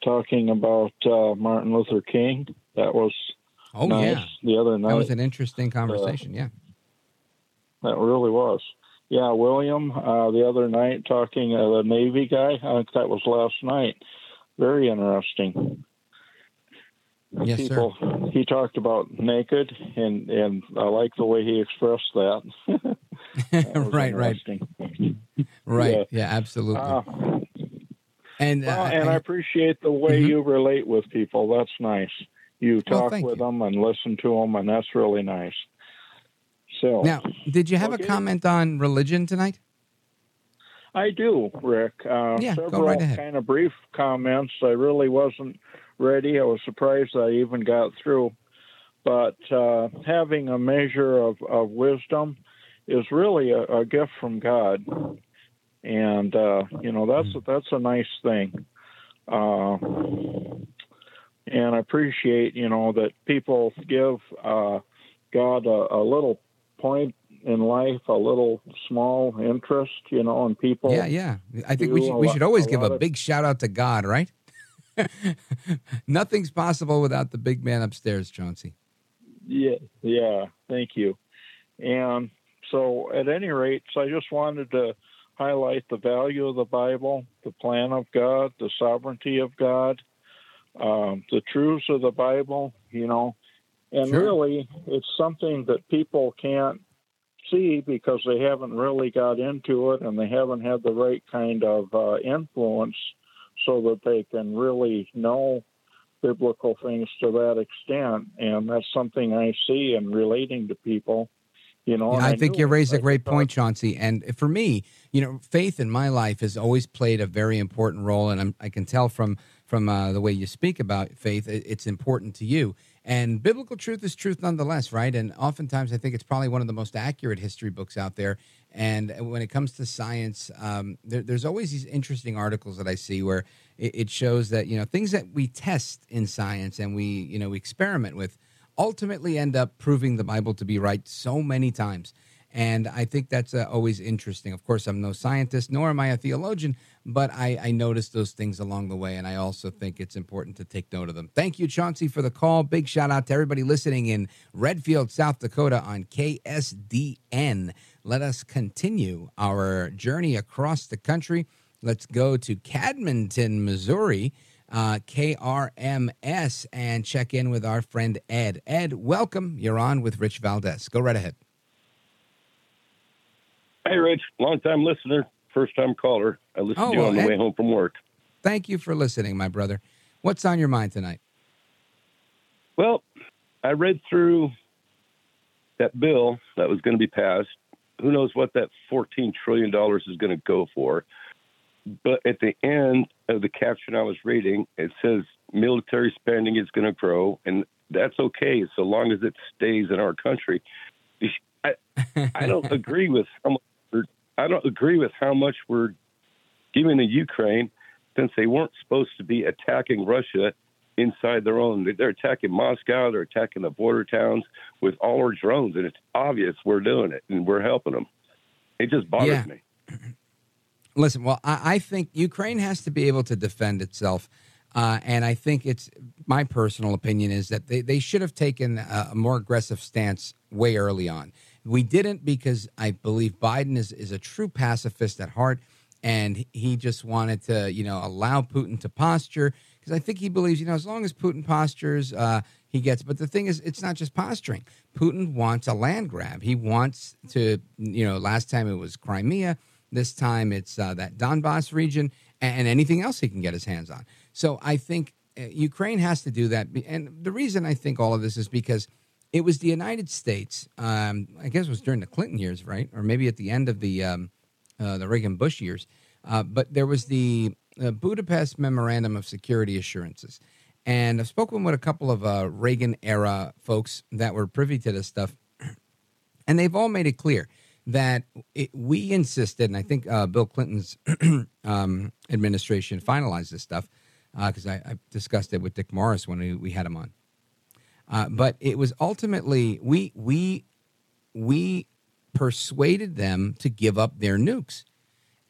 S18: talking about uh, Martin Luther King. That was
S1: Oh, yeah.
S18: the other night.
S1: That was an interesting conversation. yeah.
S18: That really was. Yeah, William, uh, the other night talking uh, the Navy guy. I think that was last night. Very interesting.
S1: Yes,
S18: People, He talked about naked, and and I like the way he expressed that. That
S1: right, right. Right.
S18: Yeah.
S1: Yeah, absolutely.
S18: Uh,
S1: and
S18: well,
S1: uh,
S18: and I appreciate the way
S1: Mhm.
S18: you relate with people. That's nice. You talk
S1: thank
S18: with them and listen to them, and that's really nice. So
S1: now, did you have a comment on religion tonight?
S18: I do, Rick. Uh,
S1: Yeah, go
S18: several
S1: right ahead.
S18: kind of brief comments. I really wasn't ready. I was surprised I even got through. But uh, having a measure of, of wisdom is really a, a gift from God, and uh, you know that's that's a nice thing. And I appreciate you know that people give uh, God a, a little point in life, a little small interest, you know, and people.
S1: Yeah, yeah. I think we should, we should always
S18: a
S1: give a
S18: of-
S1: big shout out to God, right? Nothing's possible without the big man upstairs, Chauncey.
S18: Yeah, yeah. Thank you. And so, at any rate, so I just wanted to highlight the value of the Bible, the plan of God, the sovereignty of God, um, the truths of the Bible. You know, and
S19: Sure.
S18: really, it's something that people can't see because they haven't really got into it and they haven't had the right kind of uh, influence so that they can really know biblical things to that extent. And that's something I see in relating to people. You know, and
S1: I think you raised a
S18: I
S1: great
S18: thought-
S1: point, Chauncey. And for me, you know, faith in my life has always played a very important role, and I'm, I can tell from from uh, the way you speak about faith, it's important to you. And biblical truth is truth nonetheless, right? And oftentimes, I think it's probably one of the most accurate history books out there. And when it comes to science, um, there, there's always these interesting articles that I see where it, it shows that you know things that we test in science and we you know we experiment with ultimately end up proving the Bible to be right so many times. And I think that's uh, always interesting. Of course, I'm no scientist, nor am I a theologian, but I, I notice those things along the way. And I also think it's important to take note of them. Thank you, Chauncey, for the call. Big shout out to everybody listening in Redfield, South Dakota on KSDN. Let us continue our journey across the country. Let's go to Camdenton, Missouri uh, KRMS and check in with our friend Ed. Ed, welcome. You're on with Rich Valdez. Go right ahead.
S20: Hey, Rich, long time listener, first time caller. I listened
S1: Oh,
S20: to you oh, on the way home from work.
S1: Thank you for listening, my brother. What's on your mind tonight?
S20: Well, I read through that bill that was going to be passed. Who knows what that $14 trillion is going to go for? But at the end of the caption I was reading, it says military spending is going to grow, and that's okay so long as it stays in our country. I, I don't agree with we're, I don't agree with how much we're giving to Ukraine since they weren't supposed to be attacking Russia inside their own. They're attacking Moscow. They're attacking the border towns with all our drones, and it's obvious we're doing it and we're helping them. It just bothers
S1: Yeah.
S20: me.
S1: Listen, well, I, I think Ukraine has to be able to defend itself. Uh, and I think it's my personal opinion is that they, they should have taken a, a more aggressive stance way early on. We didn't because I believe Biden is, is a true pacifist at heart. And he just wanted to, you know, allow Putin to posture, because I think he believes, you know, as long as Putin postures, uh, he gets. But the thing is, it's not just posturing. Putin wants a land grab. He wants to, you know, last time it was Crimea. This time it's uh, that Donbass region and, and anything else he can get his hands on. So I think uh, Ukraine has to do that. And the reason I think all of this is because it was the United States. Um, I guess it was during the Clinton years, right, or maybe at the end of the um, uh, the Reagan Bush years. Uh, but there was the uh, Budapest Memorandum of Security Assurances, and I've spoken with a couple of uh, Reagan era folks that were privy to this stuff, and they've all made it clear that it, we insisted, and I think uh, Bill Clinton's um, administration finalized this stuff because I, I, discussed it with Dick Morris when we, we had him on. Uh, but it was ultimately we we we persuaded them to give up their nukes,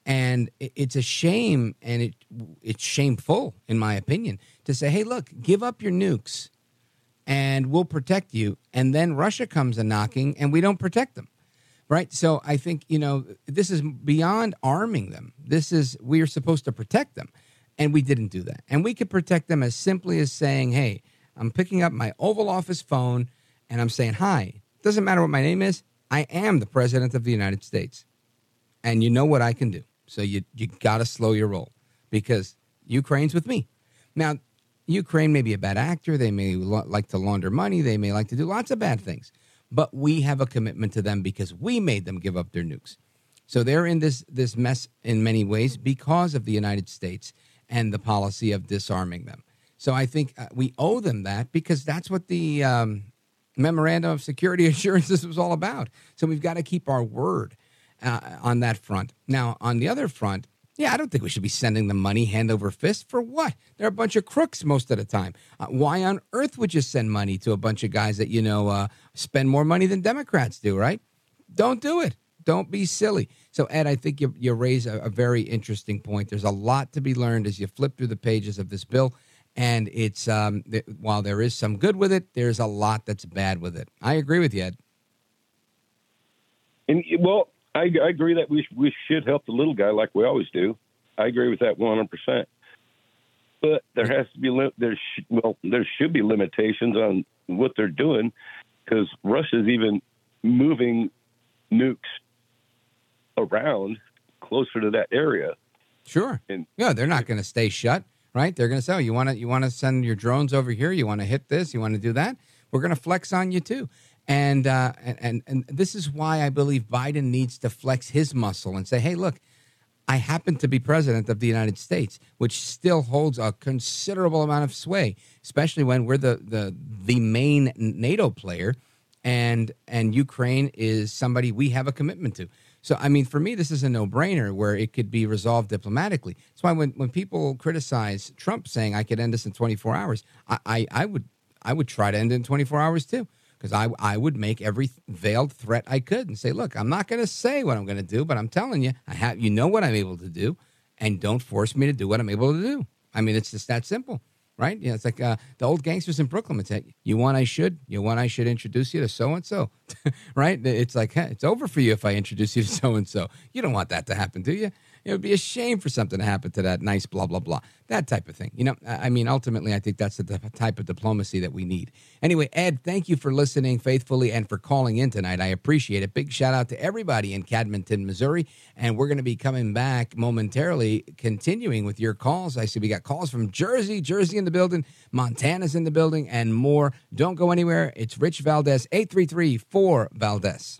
S1: and it, it's a shame, and it it's shameful in my opinion to say, hey, look, give up your nukes, and we'll protect you, and then Russia comes a knocking, and we don't protect them right? So I think you know this is beyond arming them. This is we are supposed to protect them, and we didn't do that. And we could protect them as simply as saying, "Hey, I'm picking up my Oval Office phone, and I'm saying hi. Doesn't matter what my name is. I am the president of the United States, and you know what I can do. So you you got to slow your roll because Ukraine's with me. Now." Ukraine may be a bad actor. They may like to launder money. They may like to do lots of bad things but we have a commitment to them because we made them give up their nukes. So they're in this this mess in many ways because of the United States and the policy of disarming them. So I think uh, we owe them that because that's what the um, memorandum of security assurances was all about. So we've got to keep our word uh, on that front. Now, on the other front, yeah, I don't think we should be sending them money hand over fist for what? They're a bunch of crooks most of the time. Uh, why on earth would you send money to a bunch of guys that you know uh, spend more money than Democrats do? Right? Don't do it. Don't be silly. So, Ed, I think you, you raise a, a very interesting point. There's a lot to be learned as you flip through the pages of this bill, and it's um, th- while there is some good with it, there's a lot that's bad with it. I agree with you, Ed.
S20: And well, I, I agree that we we should help the little guy like we always do. I agree with that one hundred percent. But there has to be there sh- well there should be limitations on what they're doing because Russia's even moving nukes around closer to that area.
S1: Sure. And, yeah, they're not going to stay shut, right? They're going to say, oh, "You want to you want to send your drones over here? You want to hit this? You want to do that? We're going to flex on you too." And, uh, and and this is why I believe Biden needs to flex his muscle and say, "Hey, look, I happen to be president of the United States, which still holds a considerable amount of sway, especially when we're the the the main NATO player, and and Ukraine is somebody we have a commitment to." So, I mean, for me, this is a no brainer where it could be resolved diplomatically. That's why when, when people criticize Trump saying I could end this in 24 hours, I, I, I would I would try to end in 24 hours too because I, I would make every veiled threat I could and say, look, I'm not going to say what I'm going to do, but I'm telling you, I have you know what I'm able to do, and don't force me to do what I'm able to do. I mean, it's just that simple, right? Yeah, it's like uh, the old gangsters in Brooklyn It's like, You want I should, you want I should introduce you to so and so, right? It's like hey, it's over for you if I introduce you to so and so. You don't want that to happen, do you? It would be a shame for something to happen to that nice blah blah blah. That type of thing. You know, I mean, ultimately, I think that's the type of diplomacy that we need. Anyway, Ed, thank you for listening faithfully and for calling in tonight. I appreciate it. Big shout out to everybody in Camdenton, Missouri, and we're going to be coming back momentarily, continuing with your calls. I see we got calls from Jersey, Jersey in the building, Montana's in the building, and more. Don't go anywhere. It's Rich Valdez, eight three three four Valdez.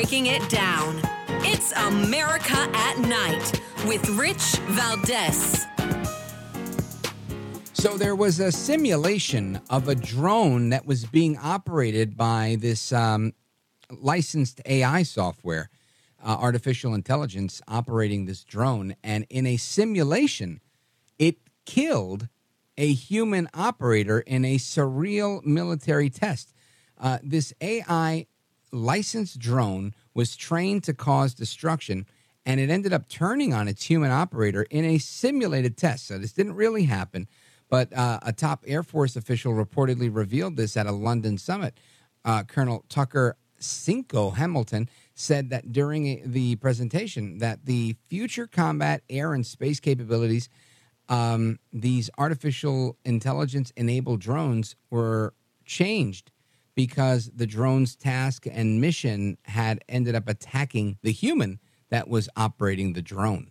S3: breaking it down. It's America at Night with Rich Valdez.
S1: So there was a simulation of a drone that was being operated by this um, licensed AI software, uh, artificial intelligence operating this drone, and in a simulation, it killed a human operator in a surreal military test. Uh, this AI licensed drone was trained to cause destruction, and it ended up turning on its human operator in a simulated test. So this didn't really happen, but uh, a top Air Force official reportedly revealed this at a London summit. Uh, Colonel Tucker Cinco Hamilton said that during the presentation that the future combat air and space capabilities, um, these artificial intelligence enabled drones were changed because the drone's task and mission had ended up attacking the human that was operating the drone.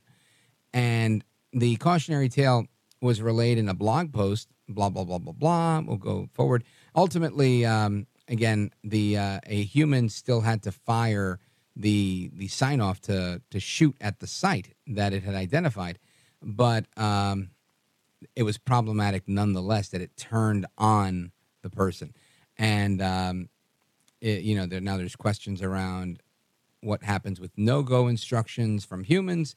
S1: And the cautionary tale was relayed in a blog post, blah, blah, blah, blah, blah. We'll go forward. Ultimately, um, again, the uh, a human still had to fire the the sign off to to shoot at the site that it had identified, but um, it was problematic nonetheless that it turned on the person, and um, it, you know there now there's questions around what happens with no go instructions from humans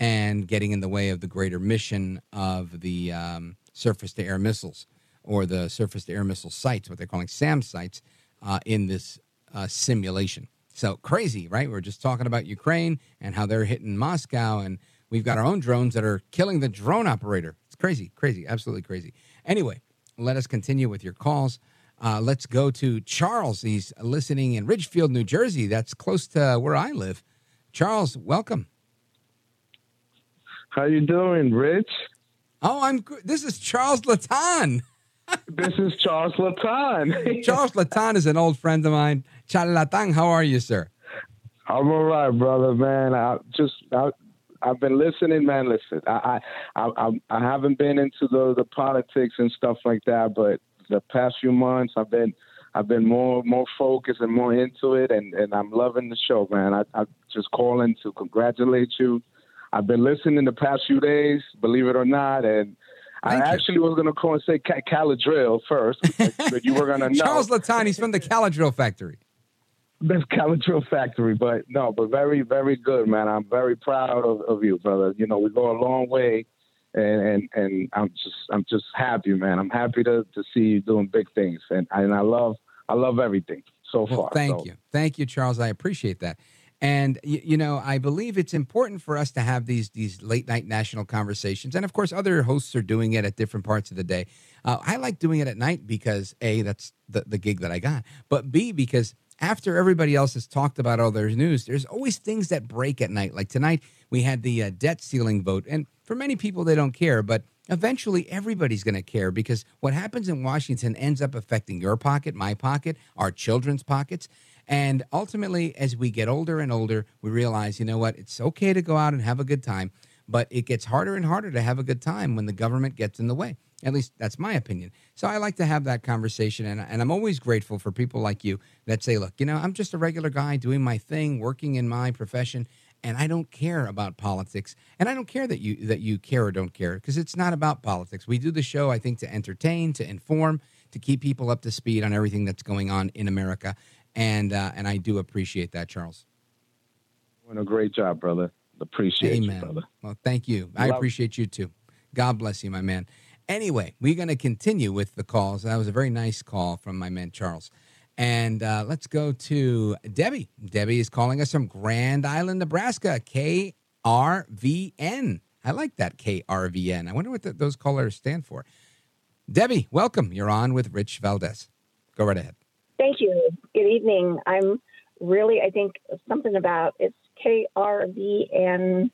S1: and getting in the way of the greater mission of the um, surface to air missiles or the surface to air missile sites, what they're calling SAM sites, uh, in this uh, simulation. So crazy, right? We're just talking about Ukraine and how they're hitting Moscow, and we've got our own drones that are killing the drone operator. It's crazy, crazy, absolutely crazy. Anyway, let us continue with your calls. Uh, let's go to Charles. He's listening in Ridgefield, New Jersey. That's close to where I live. Charles, welcome.
S21: How you doing, Rich?
S1: Oh, I'm good. This is Charles Latan.
S21: this is Charles Latan.
S1: Charles Latan is an old friend of mine. Charles Latan, how are you, sir?
S21: I'm all right, brother, man. I just I, I've been listening, man. Listen, I I I, I haven't been into the the politics and stuff like that, but the past few months, I've been I've been more more focused and more into it, and and I'm loving the show, man. I I just calling to congratulate you. I've been listening the past few days, believe it or not, and
S1: Thank
S21: I
S1: you.
S21: actually was going to call and say Ca- Caladrill first, but you were going to know.
S1: Charles Latan, he's from the Caladrill factory.
S21: Best Caladrill factory, but no, but very, very good, man. I'm very proud of, of you, brother. You know, we go a long way, and, and and I'm just I'm just happy, man. I'm happy to to see you doing big things, and and I love I love everything so
S1: Well,
S21: far.
S1: thank
S21: So,
S1: you. Thank you, Charles. I appreciate that. And you, you know, I believe it's important for us to have these these late night national conversations, and of course, other hosts are doing it at different parts of the day. Uh, I like doing it at night because a that's the the gig that I got, but b because after everybody else has talked about all their news, there's always things that break at night. Like tonight, we had the uh, debt ceiling vote, and for many people, they don't care, but eventually everybody's going to care because what happens in Washington ends up affecting your pocket, my pocket, our children's pockets. And ultimately, as we get older and older, we realize, you know what, it's okay to go out and have a good time, but it gets harder and harder to have a good time when the government gets in the way. At least that's my opinion. So I like to have that conversation. And, and I'm always grateful for people like you that say, look, you know, I'm just a regular guy doing my thing, working in my profession, and I don't care about politics. And I don't care that you that you care or don't care because it's not about politics. We do the show, I think, to entertain, to inform, to keep people up to speed on everything that's going on in America. And uh, and I do appreciate that, Charles.
S21: doing a great job, brother. Appreciate
S1: Amen.
S21: you, brother.
S1: Well, thank you. I
S21: Love-
S1: appreciate you too. God bless you, my man. Anyway, we're going to continue with the calls. That was a very nice call from my man Charles. And uh, let's go to Debbie. Debbie is calling us from Grand Island, Nebraska. KRVN. I like that KRVN. I wonder what th those colors stand for. Debbie, welcome. You're on with Rich Valdez. Go right ahead.
S19: Thank you. Good evening. I'm really, I think something about it's KRVN.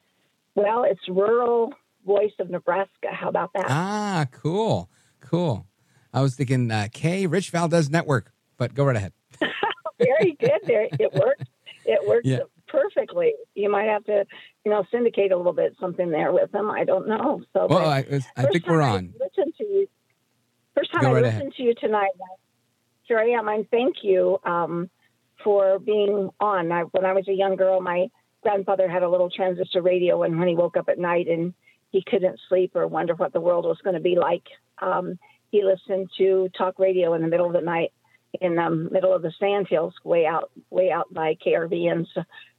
S19: Well, it's Rural Voice of Nebraska. How about that?
S1: Ah, cool. Cool. I was thinking uh, K Rich Valdez Network, but go right ahead.
S19: Very good. There, it worked. It worked
S1: Yeah.
S19: perfectly. You might have to, you know, syndicate a little bit something there with them. I don't know. So,
S1: Well, I, I think we're
S19: I
S1: on.
S19: listened to you. First time
S1: Go
S19: I
S1: right
S19: listened
S1: ahead.
S19: to you tonight. Here I am. And thank you um, for being on. I, when I was a young girl, my grandfather had a little transistor radio, and when he woke up at night and he couldn't sleep or wonder what the world was going to be like. Um, he listened to talk radio in the middle of the night in the middle of the sandhills way out way out by KRVN's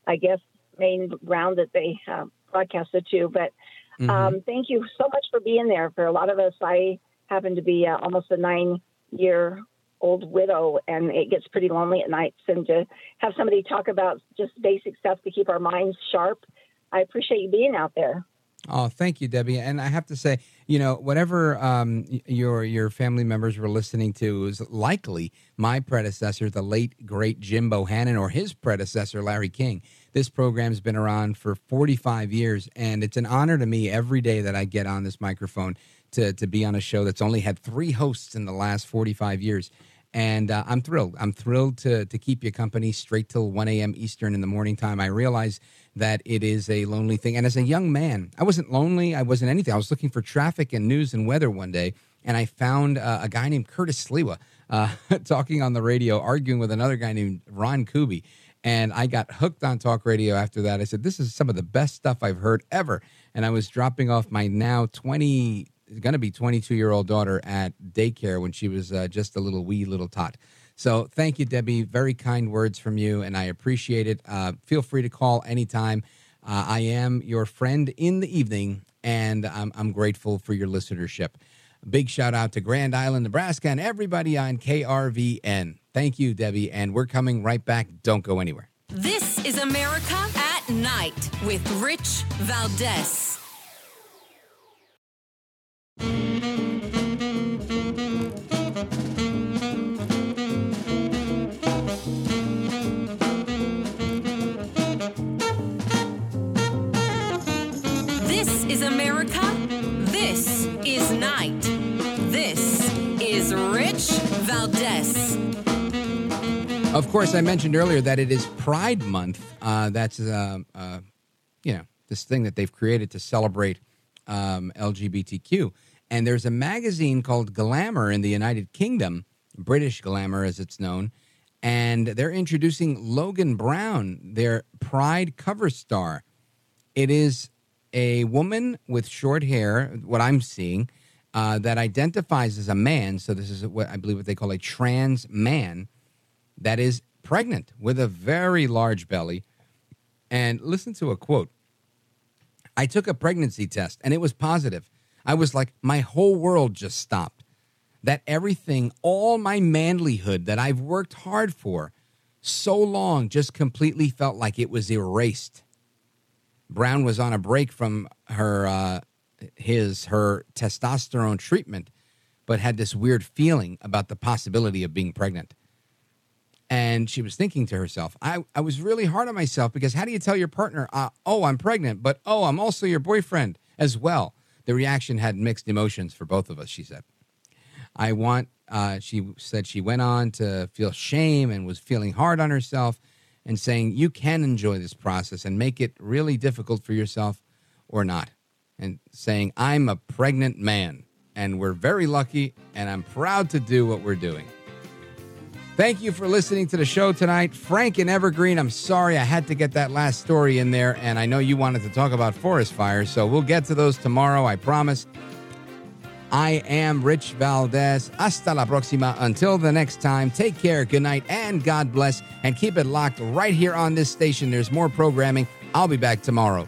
S19: I guess main ground that they uh, broadcasted to. But um, mm-hmm. thank you so much for being there. For a lot of us, I happen to be uh, almost a nine year old widow, and it gets pretty lonely at nights. And to have somebody talk about just basic stuff to keep our minds sharp, I appreciate you being out there.
S1: Oh, thank you, Debbie. And I have to say, you know, whatever um, your your family members were listening to was likely my predecessor, the late great Jim Bohannon, or his predecessor, Larry King. This program's been around for 45 years, and it's an honor to me every day that I get on this microphone to to be on a show that's only had three hosts in the last 45 years. And uh, I'm thrilled. I'm thrilled to to keep you company straight till 1 a.m. Eastern in the morning time. I realize that it is a lonely thing. And as a young man, I wasn't lonely. I wasn't anything. I was looking for traffic and news and weather one day, and I found uh, a guy named Curtis Sliwa uh, talking on the radio, arguing with another guy named Ron Kuby. And I got hooked on talk radio after that. I said, This is some of the best stuff I've heard ever. And I was dropping off my now 20, going to be 22 year old daughter at daycare when she was uh, just a little wee little tot. So thank you, Debbie. Very kind words from you, and I appreciate it. Uh, feel free to call anytime. Uh, I am your friend in the evening, and I'm, I'm grateful for your listenership. Big shout out to Grand Island, Nebraska, and everybody on KRVN. Thank you, Debbie, and we're coming right back. Don't go anywhere.
S3: This is America at Night with Rich Valdez.
S1: Of course, I mentioned earlier that it is Pride Month. Uh, that's, uh, uh, you know, this thing that they've created to celebrate um, LGBTQ. And there's a magazine called Glamour in the United Kingdom, British Glamour as it's known, and they're introducing Logan Brown, their Pride cover star. It is a woman with short hair, what I'm seeing, uh, that identifies as a man. So this is what I believe what they call a trans man that is pregnant with a very large belly. And listen to a quote. I took a pregnancy test and it was positive. I was like, my whole world just stopped. That everything, all my manlyhood that I've worked hard for so long just completely felt like it was erased. Brown was on a break from her uh, his her testosterone treatment, but had this weird feeling about the possibility of being pregnant. And she was thinking to herself, I, I was really hard on myself because how do you tell your partner, uh, oh, I'm pregnant, but oh, I'm also your boyfriend as well? The reaction had mixed emotions for both of us, she said. I want, uh, she said she went on to feel shame and was feeling hard on herself and saying you can enjoy this process and make it really difficult for yourself or not. And saying, I'm a pregnant man and we're very lucky and I'm proud to do what we're doing. Thank you for listening to the show tonight. Frank and Evergreen, I'm sorry I had to get that last story in there, and I know you wanted to talk about forest fires, so we'll get to those tomorrow, I promise. I am Rich Valdez. Hasta la próxima. Until the next time, take care, good night, and God bless. And keep it locked right here on this station. There's more programming. I'll be back tomorrow.